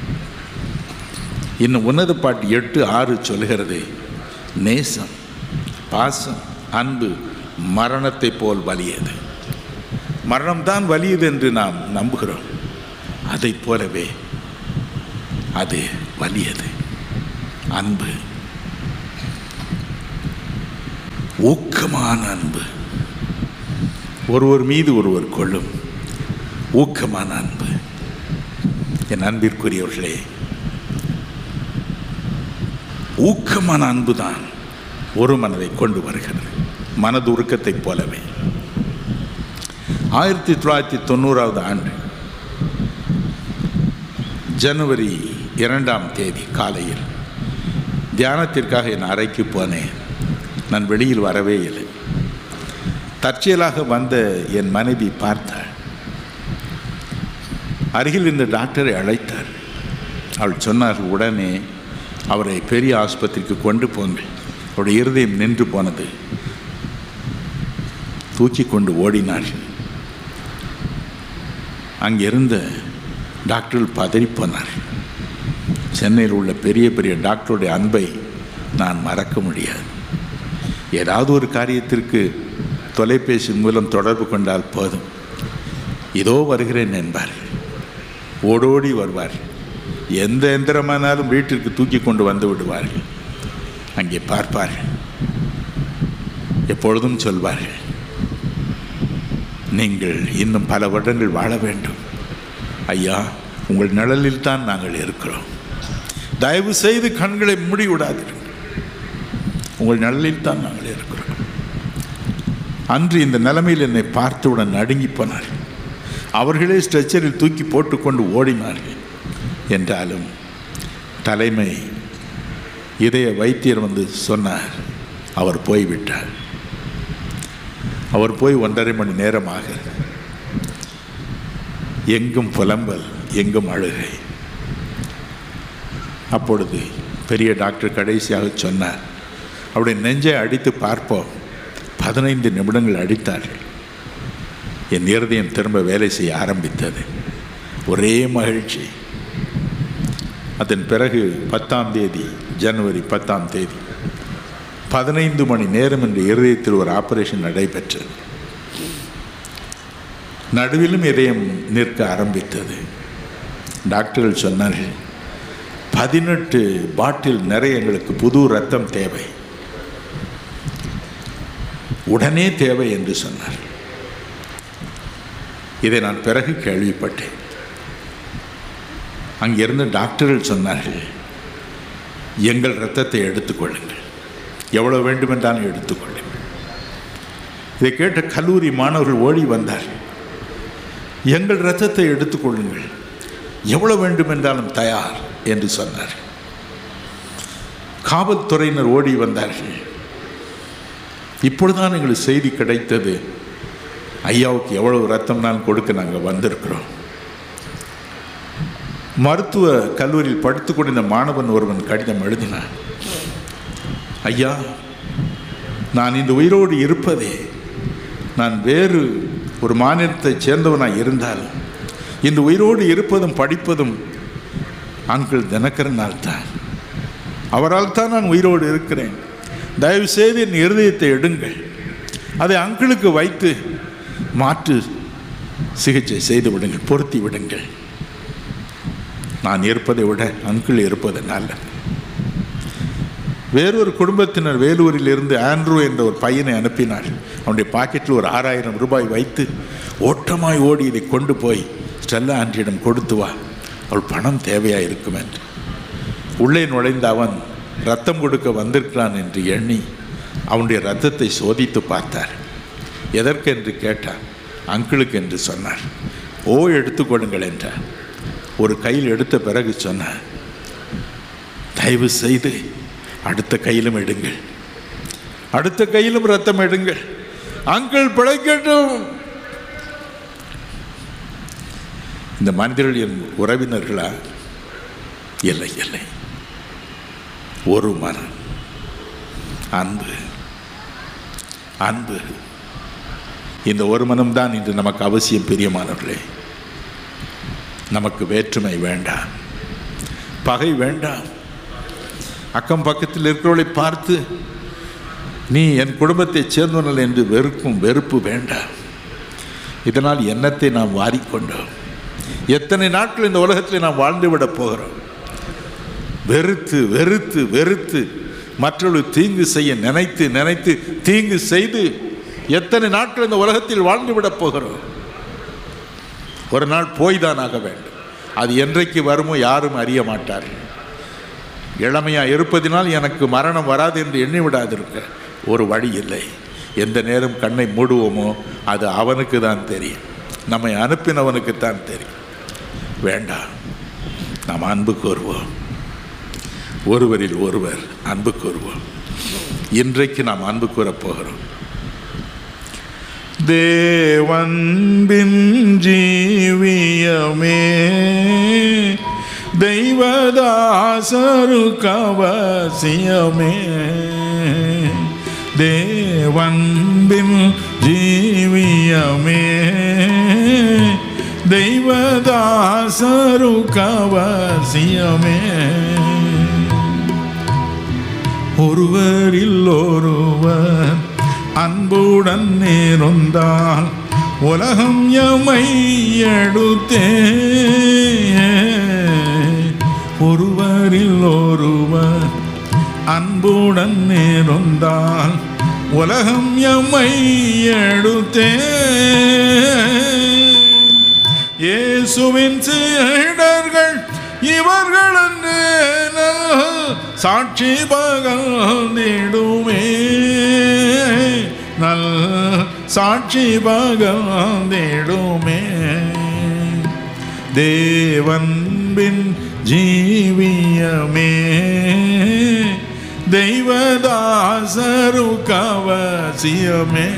இன்னும் உன்னது பாட்டு எட்டு ஆறு சொல்கிறதே நேசம் பாசம் அன்பு மரணத்தை போல் வலியது. மரணம்தான் வலியது என்று நாம் நம்புகிறோம். அதை போலவே அது வலியது. அன்பு. ஊக்கமான அன்பு. ஒருவர் மீது ஒருவர் கொள்ளும் ஊக்கமான அன்பு. என் அன்பிற்குரியவர்களே ஊக்கமான அன்புதான் ஒரு மனதை கொண்டு வருகிறது. மனது உருக்கத்தைப் போலவே. ஆயிரத்தி தொள்ளாயிரத்தி தொண்ணூறாவது ஆண்டு ஜனவரி இரண்டாம் தேதி காலையில் தியானத்திற்காக என் அறைக்கு போனேன். நான் வெளியில் வரவே இல்லை. தற்செயலாக வந்த என் மனைவி பார்த்தாள். அருகில் இருந்த டாக்டரை அழைத்தார். அவள் சொன்னார் உடனே அவரை பெரிய ஆஸ்பத்திரிக்கு கொண்டு போனேன் அவருடைய இருதயம் நின்று போனது. தூக்கி கொண்டு ஓடினார். அங்கிருந்த டாக்டர்கள் பதறி போனார். சென்னையில் உள்ள பெரிய பெரிய டாக்டருடைய அன்பை நான் மறக்க முடியாது. ஏதாவது ஒரு காரியத்திற்கு தொலைபேசி மூலம் தொடர்பு கொண்டால் போதும். இதோ வருகிறேன் என்பார். ஓடோடி வருவார். எந்த எந்திரமானாலும் வீட்டிற்கு தூக்கி கொண்டு வந்து விடுவார்கள். அங்கே பார்ப்பார்கள். எப்பொழுதும் சொல்வார்கள் நீங்கள் இன்னும் பல வருடங்கள் வாழ வேண்டும். ஐயா உங்கள் நிழலில் தான் நாங்கள் இருக்கிறோம். தயவு செய்து கண்களை மூடி விடாதீர்கள். உங்கள் நிழலில் தான் நாங்கள் இருக்கிறோம். அன்று இந்த நிலைமையில் என்னை பார்த்தவுடன் நடுங்கி போனார்கள். அவர்களே ஸ்ட்ரெச்சரில் தூக்கி போட்டுக்கொண்டு ஓடினார்கள். என்றாலும் தலைமை இதய வைத்தியர் வந்து சொன்னார். அவர் போய்விட்டார். அவர் போய் ஒன்றரை மணி நேரமாக எங்கும் புலம்பல் எங்கும் அழுகை. அப்பொழுது பெரிய டாக்டர் கடைசியாக சொன்னார் அவருடைய நெஞ்சை அடித்து பார்ப்போம். பதினைந்து நிமிடங்கள் அடித்தார்கள். என் இருதயம் திரும்ப வேலை செய்ய ஆரம்பித்தது. ஒரே மகிழ்ச்சி. அதன் பிறகு பத்தாம் தேதி ஜனவரி பத்தாம் தேதி பதினைந்து மணி நேரம் என்ற இருதயத்தில் ஒரு ஆபரேஷன் நடைபெற்றது. நடுவிலும் இதயம் நிற்க ஆரம்பித்தது. டாக்டர்கள் சொன்னார்கள் பதினெட்டு பாட்டில் நிறைய எங்களுக்கு புது ரத்தம் தேவை. உடனே தேவை என்று சொன்னார் இதை நான் பிறகு கேள்விப்பட்டேன். அங்கிருந்த டாக்டர்கள் சொன்னார்கள் எங்கள் ரத்தத்தை எடுத்துக்கொள்ளுங்கள். எவ்வளோ வேண்டுமென்றாலும் எடுத்துக்கொள்ளுங்கள். இதை கேட்ட கல்லூரி மாணவர்கள் ஓடி வந்தார்கள். எங்கள் ரத்தத்தை எடுத்துக்கொள்ளுங்கள். எவ்வளோ வேண்டுமென்றாலும் தயார் என்று சொன்னார் காவல்துறையினர் ஓடி வந்தார்கள். இப்பொழுதுதான் எங்களுக்கு செய்தி கிடைத்தது. ஐயாவுக்கு எவ்வளவு ரத்தம்னாலும் கொடுக்க நாங்கள் வந்திருக்கிறோம். மருத்துவ கல்லூரியில் படித்து கொண்டிருந்த மாணவன் ஒருவன் கடிதம் எழுதினான். ஐயா நான் இந்த உயிரோடு இருப்பதே நான் வேறு ஒரு மாநிலத்தைச் சேர்ந்தவனாக இருந்தால் இந்த உயிரோடு இருப்பதும் படிப்பதும் ஆண்கள் தினக்கரனால் தான். அவரால் தான் நான் உயிரோடு இருக்கிறேன். தயவு செய்து என் இருதயத்தை எடுங்கள். அதை அங்கிளுக்கு வைத்து மாற்று சிகிச்சை செய்து விடுங்கள் பொருத்தி விடுங்கள். நான் இருப்பதை விட அங்கிள் இருப்பது நல்ல வேறொரு குடும்பத்தினர் வேலூரிலிருந்து ஆண்ட்ரூ என்ற ஒரு பையனை அனுப்பினார் அவனுடைய பாக்கெட்டில் ஒரு ஆறாயிரம் ரூபாய் வைத்து ஓட்டமாய் ஓடி இதை கொண்டு போய் ஸ்டெல்லா ஆண்டியிடம் கொடுத்து வா. அவள் பணம் தேவையாக இருக்கும் என்று. உள்ளே நுழைந்த அவன் ரத்தம் கொடுக்க வந்திருக்கிறான் என்று எண்ணி அவனுடைய ரத்தத்தை சோதித்து பார்த்தார். எதற்கென்று கேட்டார் அங்கிளுக்கு என்று சொன்னார். ஓ எடுத்துக்கொள்ளுங்கள் என்றார். ஒரு கையில் எடுத்த பிறகு சொன்ன தயவு செய்து அடுத்த கையிலும் எடுங்கள். அடுத்த கையிலும் ரத்தம் எடுங்கள். அங்கிள் பிழைக்கட்டும். இந்த மனிதர்கள் என் உறவினர்களா? இல்லை இல்லை. ஒரு மனம். அன்பு. அன்பு. இந்த ஒரு மனம்தான் இன்று நமக்கு அவசியம் பிரியமானவர்களே. நமக்கு வேற்றுமை வேண்டாம். பகை வேண்டாம். அக்கம் பக்கத்தில் இருக்கிறவளை பார்த்து நீ என் குடும்பத்தை சேர்ந்தவர்கள் என்று வெறுக்கும் வெறுப்பு வேண்டாம். இதனால் எண்ணத்தை நாம் வாரிக்கொண்டோம் எத்தனை நாட்கள் இந்த உலகத்தில் நாம் வாழ்ந்துவிடப் போகிறோம்? வெறுத்து வெறுத்து வெறுத்து மற்றொரு தீங்கு செய்ய நினைத்து நினைத்து தீங்கு செய்து எத்தனை நாட்கள் இந்த உலகத்தில் வாழ்ந்துவிடப் போகிறோம்? ஒரு நாள் போய் தான் ஆக வேண்டும். அது என்றைக்கு வருமோ யாரும் அறிய மாட்டார்கள் இளமையாக இருப்பதினால் எனக்கு மரணம் வராது என்று எண்ணி விடாதிருக்க ஒரு வழி இல்லை. எந்த நேரம் கண்ணை மூடுவோமோ அது அவனுக்கு தான் தெரியும். நம்மை அனுப்பினவனுக்கு தான் தெரியும். வேண்டாம் நாம் அன்பு கூறுவோம். ஒருவரில் ஒருவர் அன்பு கூறுவோம். இன்றைக்கு நாம் அன்பு கூறப் போகிறோம். தேவன்பின் ஜீவியமே. தெய்வதாசரு கவசியமே தேவன்பின் ஜீவியமே. தெய்வதாசரு கவசியமே ஒருவரில் ஒருவர் அன்புடன் நேர்ந்தால் உலகம் எமை எடுத்தே ஒருவரில் ஒருவர் அன்புடன் நேர்ந்தால் உலகம் எம்மை எடுத்தே இயேசுவின் சீடர்கள் இவர்கள் என்று சாட்சி பகல் பகர்ந்திடுமே நல் சாட்சி பகல் பகர்ந்திடுமே தேவன்பின் ஜீவியமே. தெய்வதாசரு கவசியமே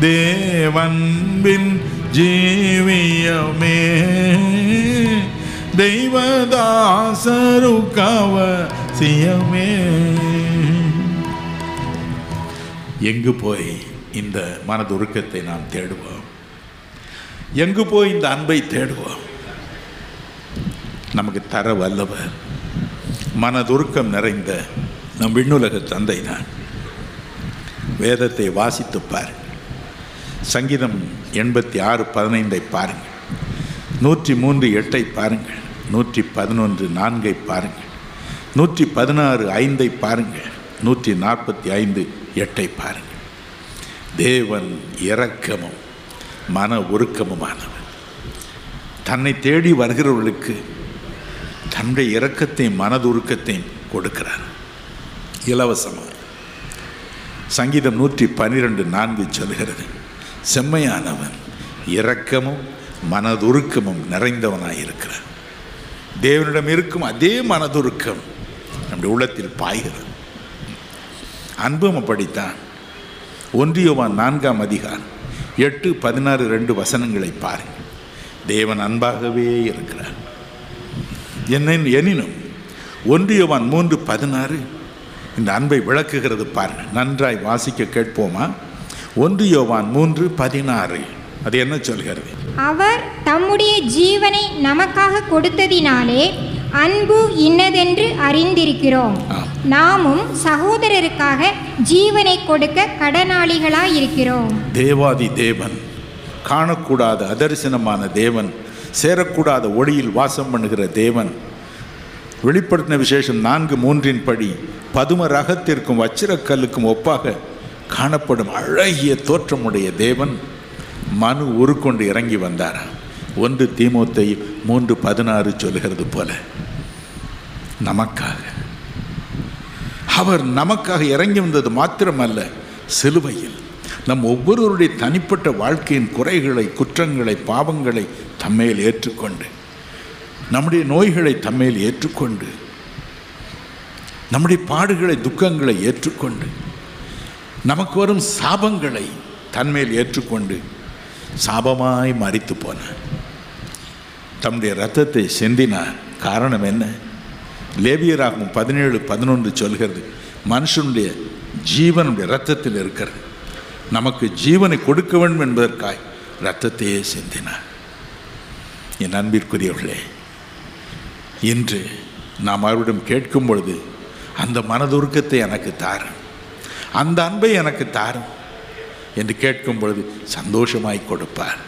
தேவன்பின் ஜீவியமே. தெய்வதாசரு கவசியமே எங்கு போய் இந்த மனதுருக்கத்தை நாம் தேடுவோம்? எங்கு போய் இந்த அன்பை தேடுவோம்? நமக்கு தர வல்லவர் மனதுருக்கம் நிறைந்த நம் விண்ணுலக தந்தை தான் வேதத்தை வாசித்து பாருங்கள். சங்கீதம் எண்பத்தி ஆறு பதினைந்தை பாருங்கள். நூற்றி மூன்று எட்டை பாருங்கள். நூற்றி பதினொன்று நான்கை பாருங்கள். நூற்றி பதினாறு ஐந்தை பாருங்கள். நூற்றி நாற்பத்தி ஐந்து எட்டை பாருங்கள். தேவன் இரக்கமும் மன உருக்கமுமானவர் தன்னை தேடி வருகிறவர்களுக்கு தன்னுடைய இரக்கத்தையும் மனதுருக்கத்தையும் கொடுக்கிறார். இலவசமாக சங்கீதம் நூற்றி பன்னிரெண்டு நான்கு சொல்கிறது செம்மையானவன் இரக்கமும் மனதுருக்கமும் நிறைந்தவனாக இருக்கிறார் தேவனிடம் இருக்கும் அதே மனதுருக்கம் நம்முடைய உள்ளத்தில் பாய்கிறது. அன்பும் அப்படித்தான். ஒன்றியவான் நான்காம் அதிகாரம் எட்டு பதினாறு ரெண்டு வசனங்களை பாருங்கள். தேவன் அன்பாகவே இருக்கிறார். என்ன எனினும் ஒன்றியவான் மூன்று பதினாறு இந்த அன்பை விளக்குகிறது பாருங்கள் நன்றாய் வாசிக்க கேட்போமா? ஒன்றியோவான் மூன்று பதினாறு. அது என்ன சொல்கிறது? அவர் தம்முடைய ஜீவனை நமக்காக கொடுத்ததினாலே அன்பு இன்னதென்று அறிந்திருக்கிறோம். நாமும் சகோதரருக்காக ஜீவனை கொடுக்க கடனாளிகளாயிருக்கிறோம். தேவாதி தேவன் காணக்கூடாத அதரிசனமான தேவன் சேரக்கூடாத ஒளியில் வாசம் பண்ணுகிற தேவன். வெளிப்படுத்தின விசேஷம் நான்கு மூன்றின் படி பதும ரகத்திற்கும் வச்சிரக்கல்லுக்கும் ஒப்பாக காணப்படும் அழகிய தோற்றமுடைய தேவன். மனு உருக்கொண்டு இறங்கி வந்தார். ஒன்று தீமோத்தை மூன்று பதினாறு சொல்கிறது போல. நமக்காக. அவர் நமக்காக இறங்கி வந்தது மாத்திரமல்ல சிலுவையில். நம் ஒவ்வொருவருடைய தனிப்பட்ட வாழ்க்கையின் குறைகளை குற்றங்களை பாவங்களை தம்மேல் ஏற்றுக்கொண்டு நம்முடைய நோய்களை தம்மேல் ஏற்றுக்கொண்டு நம்முடைய பாடுகளை துக்கங்களை ஏற்றுக்கொண்டு நமக்கு வரும் சாபங்களை தன்மேல் ஏற்றுக்கொண்டு சாபமாய் மறித்து போனான். தம்முடைய ரத்தத்தை சிந்தினார் காரணம் என்ன? லேபியராகும் பதினேழு பதினொன்று சொல்கிறது மனுஷனுடைய ஜீவனுடைய ரத்தத்தில் இருக்கிறது. நமக்கு ஜீவனை கொடுக்க வேண்டும் என்பதற்காய் ரத்தத்தையே சிந்தினார் என் அன்பிற்குரியவர்களே இன்று நாம் அவரிடம் கேட்கும் பொழுது அந்த மனதுருக்கத்தை எனக்கு தாரும். அந்த அன்பை எனக்கு தாரும். என்று கேட்கும் பொழுது சந்தோஷமாய் கொடுப்பார்.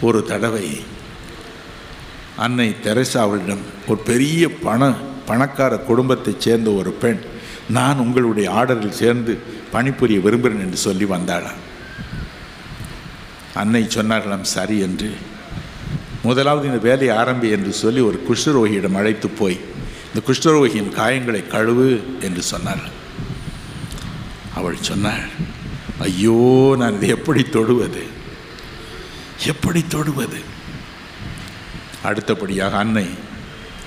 ஒரு தடவை அன்னை தெரசாவிடம் ஒரு பெரிய பண பணக்கார குடும்பத்தைச் சேர்ந்த ஒரு பெண் நான் உங்களுடைய ஆர்டரில் சேர்ந்து பணிபுரிய விரும்புகிறேன் என்று சொல்லி வந்தாளாம். அன்னை சொன்னார்களாம் சரி என்று. முதலாவது இந்த வேலையை ஆரம்பி என்று சொல்லி ஒரு குஷ்டரோகியிடம் அழைத்து போய் இந்த குஷ்டரோகியின் காயங்களை கழுவு என்று சொன்னார்கள். அவள் சொன்னாள் ஐயோ நான் இதை எப்படி தொடுவது? எப்படி தொடுவது? அடுத்தபடியாக அன்னை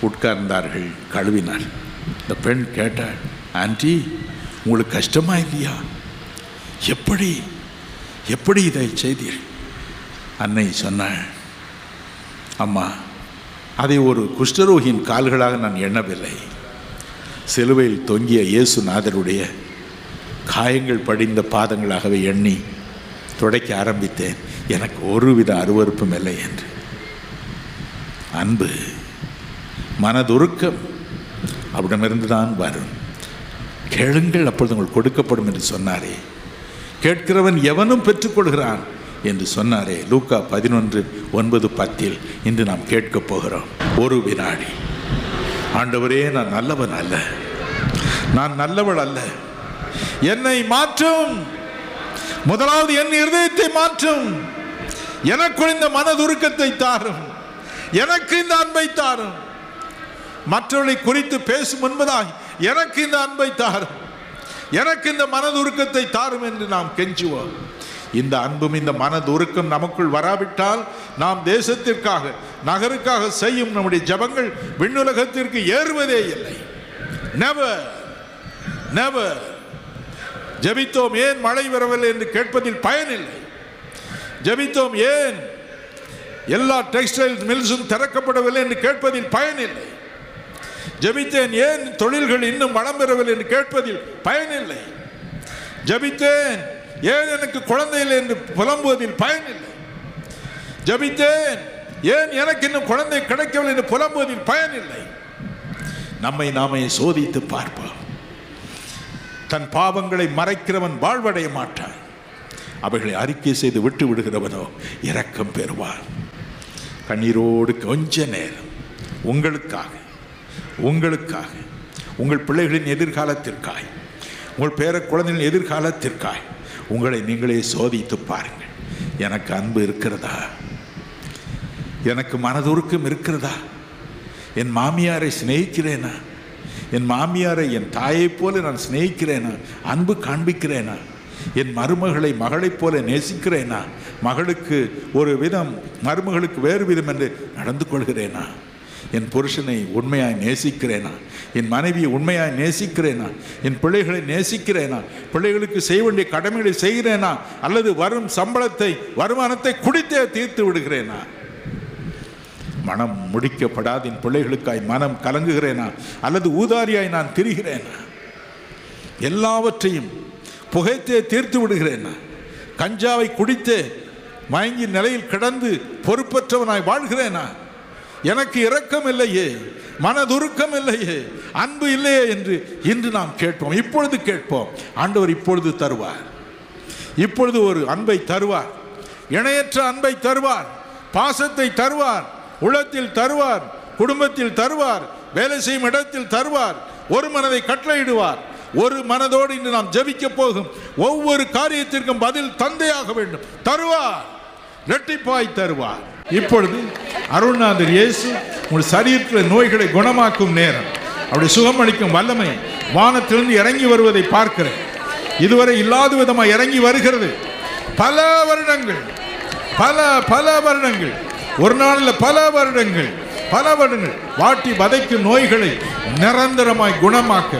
உட்கார்ந்தார்கள் கழுவினார் இந்த பெண் கேட்டாள் ஆன்ட்டி உங்களுக்கு கஷ்டமா இல்லையா? எப்படி எப்படி இதை செய்தீர்? அன்னை சொன்னாள் அம்மா அதை ஒரு குஷ்டரோகியின் கால்களாக நான் எண்ணவில்லை. சிலுவையில் தொங்கிய இயேசுநாதருடைய காயங்கள் படிந்த பாதங்களாகவே எண்ணி துடைக்க ஆரம்பித்தேன். எனக்கு ஒருவித அருவறுப்பும் இல்லை என்று. அன்பு மனதுருக்கம் அவரிடமிருந்து தான் வரும். கேளுங்கள் அப்பொழுது உங்களுக்கு கொடுக்கப்படும் என்று சொன்னாரே. கேட்கிறவன் எவனும் பெற்றுக்கொள்கிறான் என்று சொன்னாரே. லூக்கா பதினொன்று ஒன்பது பத்தில் இன்று நாம் கேட்கப் போகிறோம். ஒரு வினாடி. ஆண்டவரே நான் நல்லவன் அல்ல. நான் நல்லவள் அல்ல. என்னை மாற்றும். முதலாவது என் இருதயத்தை மாற்றும். எனக்குள் இந்த மனதுருக்கத்தை தாரும். எனக்கு இந்த அன்பை தாரும். மற்றவர்களை குறித்து பேசும் என்பதாய் எனக்கு இந்த அன்பை தாரும். எனக்கு இந்த மனதுருக்கத்தை தாரும் என்று நாம் கெஞ்சுவோம். இந்த அன்பும் இந்த மனதுருக்கம் நமக்குள் வராவிட்டால் நாம் தேசத்திற்காக நகருக்காக செய்யும் நம்முடைய ஜபங்கள் விண்ணுலகத்திற்கு ஏறுவதே இல்லை. நெவர் நெவர் ஜபித்தோம் ஏன் மழை வரவில்லை என்று கேட்பதில் பயனில்லை. ஜபித்தோம் ஏன் எல்லா டெக்ஸ்டைல் மில்ஸும் திறக்கப்படவில்லை என்று கேட்பதில் பயனில்லை. ஜபித்தேன் ஏன் தொழில்கள் இன்னும் வளம் பெறவில்லை என்று கேட்பதில் பயனில்லை. ஜபித்தேன் ஏன் எனக்கு குழந்தை இல்லை என்று புலம்புவதில் பயனில்லை. ஜபித்தேன் ஏன் எனக்கு இன்னும் குழந்தை கிடைக்கவில்லை என்று புலம்புவதில் பயனில்லை. நம்மை நாமே சோதித்து பார்ப்போம். தன் பாவங்களை மறைக்கிறவன் வாழ்வடைய மாட்டான். அவைகளை அறிக்கை செய்து விட்டு விடுகிறவனோ இரக்கம் பெறுவான் கண்ணீரோடு கொஞ்ச நேரம் உங்களுக்காக உங்களுக்காக உங்கள் பிள்ளைகளின் எதிர்காலத்திற்காய் உங்கள் பேர குழந்தைகளின் எதிர்காலத்திற்காய் உங்களை நீங்களே சோதித்து பாருங்கள். எனக்கு அன்பு இருக்கிறதா? எனக்கு மனதுருக்கம் இருக்கிறதா? என் மாமியாரை சிநேகிக்கிறேனா? என் மாமியாரை என் தாயைப் போல நான் சிநேகிக்கிறேனா? அன்பு காண்பிக்கிறேனா? என் மருமகளை மகளைப் போல நேசிக்கிறேனா? மகளுக்கு ஒரு விதம் மருமகளுக்கு வேறு விதம் என்று நடந்து கொள்கிறேனா? என் புருஷனை உண்மையாய் நேசிக்கிறேனா? என் மனைவியை உண்மையாய் நேசிக்கிறேனா? என் பிள்ளைகளை நேசிக்கிறேனா? பிள்ளைகளுக்கு செய்ய வேண்டிய கடமைகளை செய்கிறேனா? அல்லது வரும் சம்பளத்தை வருமானத்தை குடித்தே தீர்த்து விடுகிறேனா? மனம் முடிக்கப்படாது என் பிள்ளைகளுக்காய் மனம் கலங்குகிறேனா? அல்லது ஊதாரியாய் நான் திரிகிறேனா? எல்லாவற்றையும் புகைத்தே தீர்த்து விடுகிறேனா? கஞ்சாவை குடித்தே மயங்கி நிலையில் கிடந்து பொறுப்பற்றவனாய் வாழ்கிறேனா? எனக்கு இரக்கம் இல்லையே மனதுருக்கம் இல்லையே அன்பு இல்லையே என்று இன்று நாம் கேட்போம் இப்பொழுது கேட்போம். ஆண்டவர் இப்பொழுது தருவார். இப்பொழுது ஒரு அன்பை தருவார். இணையற்ற அன்பை தருவார். பாசத்தை தருவார். உளத்தில் தருவார் குடும்பத்தில் தருவார் வேலை செய்யும் இடத்தில் தருவார் ஒரு மனதை கட்டளையிடுவார். ஒரு மனதோடு இன்று நாம் ஜபிக்க போகும் ஒவ்வொரு காரியத்திற்கும் பதில் தந்தையாக வேண்டும். தருவார் இரட்டிப்பாய் தருவார். இப்பொழுது அருள்நாதர் இயேசு உங்கள் சரீரத்தில் நோய்களை குணமாக்கும் நேரம். அப்படி சுகமளிக்கும் வல்லமை வானத்திலிருந்து இறங்கி வருவதை பார்க்கிறேன். இதுவரை இல்லாத விதமாக இறங்கி வருகிறது. பல வருடங்கள் பல பல வருடங்கள் ஒரு நாளில் பல வருடங்கள் பல வருடங்கள். வாட்டி வதைக்கும் நோய்களை நிரந்தரமாய் குணமாக்க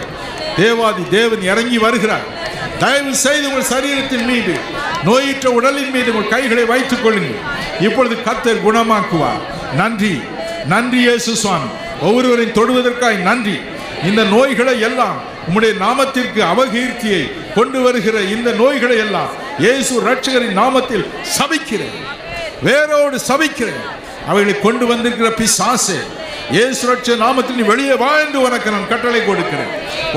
தேவாதி தேவன் இறங்கி வருகிறார். தயவு செய்து உங்கள் சரீரத்தின் மீது நோயிற்ற உடலின் மீது உங்கள் கைகளை வைத்துக் கொள்ளுங்கள். இப்பொழுது கத்தர் குணமாக்குவார். நன்றி. நன்றி இயேசு சுவாமி. ஒவ்வொருவரையும் தொடுவதற்காய் நன்றி. இந்த நோய்களை எல்லாம் உம்முடைய நாமத்திற்கு அவகீர்த்தியை கொண்டு வருகிற இந்த நோய்களை எல்லாம் இயேசு ரட்சகரின் நாமத்தில் சபிக்கிறேன். வேரோடு சபிக்கிறேன். அவைகளை கொண்டு வந்திருக்கிற பிசாசே ஏ ரட்ச நாமத்தில் நீ வெளியே வா என்று உனக்கு நான் கட்டளை கொடுக்கிறேன்.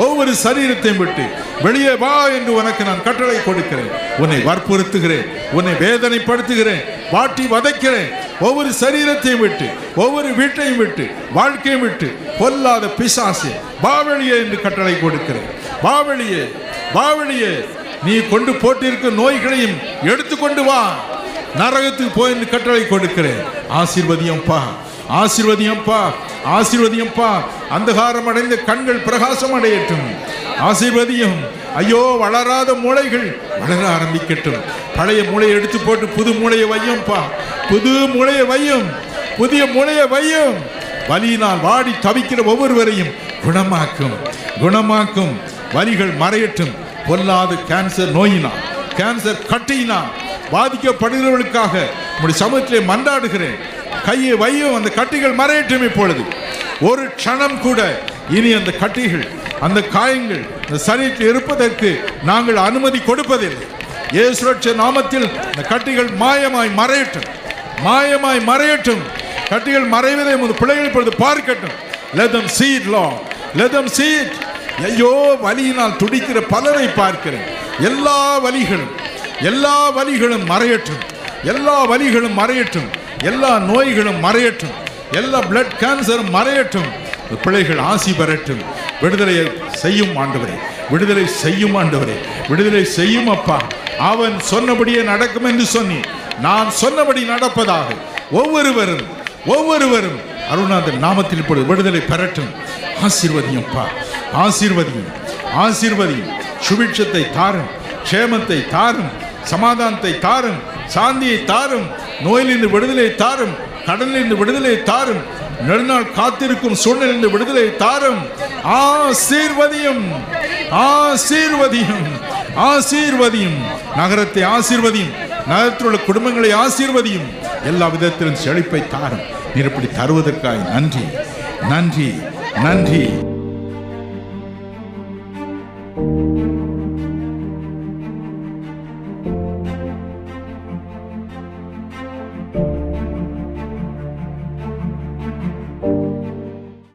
ஒவ்வொரு சரீரத்தையும் விட்டு வெளியே வா என்று உனக்கு நான் கட்டளை கொடுக்கிறேன். உன்னை வற்புறுத்துகிறேன் உன்னை வேதனைப்படுத்துகிறேன் வாட்டி வதைக்கிறேன். ஒவ்வொரு சரீரத்தையும் விட்டு ஒவ்வொரு வீட்டையும் விட்டு வாழ்க்கையும் விட்டு பொல்லாத பிசாசே பாவெளியே என்று கட்டளை கொடுக்கிறேன். பாவெளியே பாவெளியே நீ கொண்டு போட்டிருக்கும் நோய்களையும் எடுத்துக்கொண்டு வா. நரகத்துக்கு போய் என்று கட்டளை கொடுக்கிறேன். ஆசீர்வதியம்ப்பா ஆசீர்வதியம்ப்பா ஆசீர்வதியம்ப்பா. அந்தகாரம் அடைந்த கண்கள் பிரகாசம் அடையட்டும். ஆசீர்வதியம். ஐயோ வளராத மூளைகள் வளர ஆரம்பிக்கட்டும். பழைய மூளையை எடுத்து போட்டு புது மூளையை வையும்பா புது மூளையை வையும். புதிய மூளையை வையும். வலியினால் வாடி தவிக்கிற ஒவ்வொருவரையும் குணமாக்கும். குணமாக்கும். வலிகள் மறையட்டும். பொல்லாத கேன்சர் நோயினால் கேன்சர் கட்டியினால் பாதிக்கப்படுகிறவர்களுக்காக உங்களுடைய சமூகத்திலே மன்றாடுகிறேன். கையை வையும் அந்த கட்டிகள் மறையட்டும் இப்பொழுது. ஒரு க்ஷணம் கூட இனி அந்த கட்டிகள் அந்த காயங்கள் இந்த சரீரத்தில் இருப்பதற்கு நாங்கள் அனுமதி கொடுப்பதில்லை. ஏசுரட்ச நாமத்தில் இந்த கட்டிகள் மாயமாய் மறையட்டும். மாயமாய் மறையட்டும். கட்டிகள் மறைவதை உமது பிள்ளைகள் இப்பொழுது பார்க்கட்டும். லெதம் சீட் லா லெதம் சீட் ஐயோ வலியினால் துடிக்கிற பலரை பார்க்கிறேன். எல்லா வலிகளும். எல்லா வலிகளும் மறையட்டும். எல்லா வலிகளும் மறையட்டும். எல்லா நோய்களும் மறையட்டும். எல்லா பிளட் கேன்சரும் மறையட்டும். பிள்ளைகள் ஆசி பெறட்டும். விடுதலை செய்யும் ஆண்டவரே. விடுதலை செய்யும் ஆண்டவரே. விடுதலை செய்யும் அப்பா. அவன் சொன்னபடியே நடக்கும் என்று சொன்னி. நான் சொன்னபடி நடப்பதாக. ஒவ்வொருவரும் ஒவ்வொருவரும் அருணாதன் நாமத்தில் இப்பொழுது விடுதலை பெறட்டும். ஆசீர்வதியும் அப்பா. ஆசீர்வதியும். ஆசீர்வதியும். சுபிட்சத்தை தாரும். க்ஷேமத்தை தாரும். சமாதானத்தை தாரும் சாந்தியை தாரும் நோயிலிருந்து விடுதலை தாரும் கடலிலிருந்து விடுதலை தாரும் நெடுநாள் காத்திருக்கும் சூழ்நிலிருந்து விடுதலை தாரும். ஆசீர்வதியும் ஆசீர்வதியும் ஆசீர்வதியும். நகரத்தை ஆசீர்வதியும் நகரத்தில் உள்ள குடும்பங்களை ஆசீர்வதியும். எல்லா விதத்திலும் செழிப்பை தாரும். நீர் இப்படி தருவதற்காக நன்றி நன்றி நன்றி.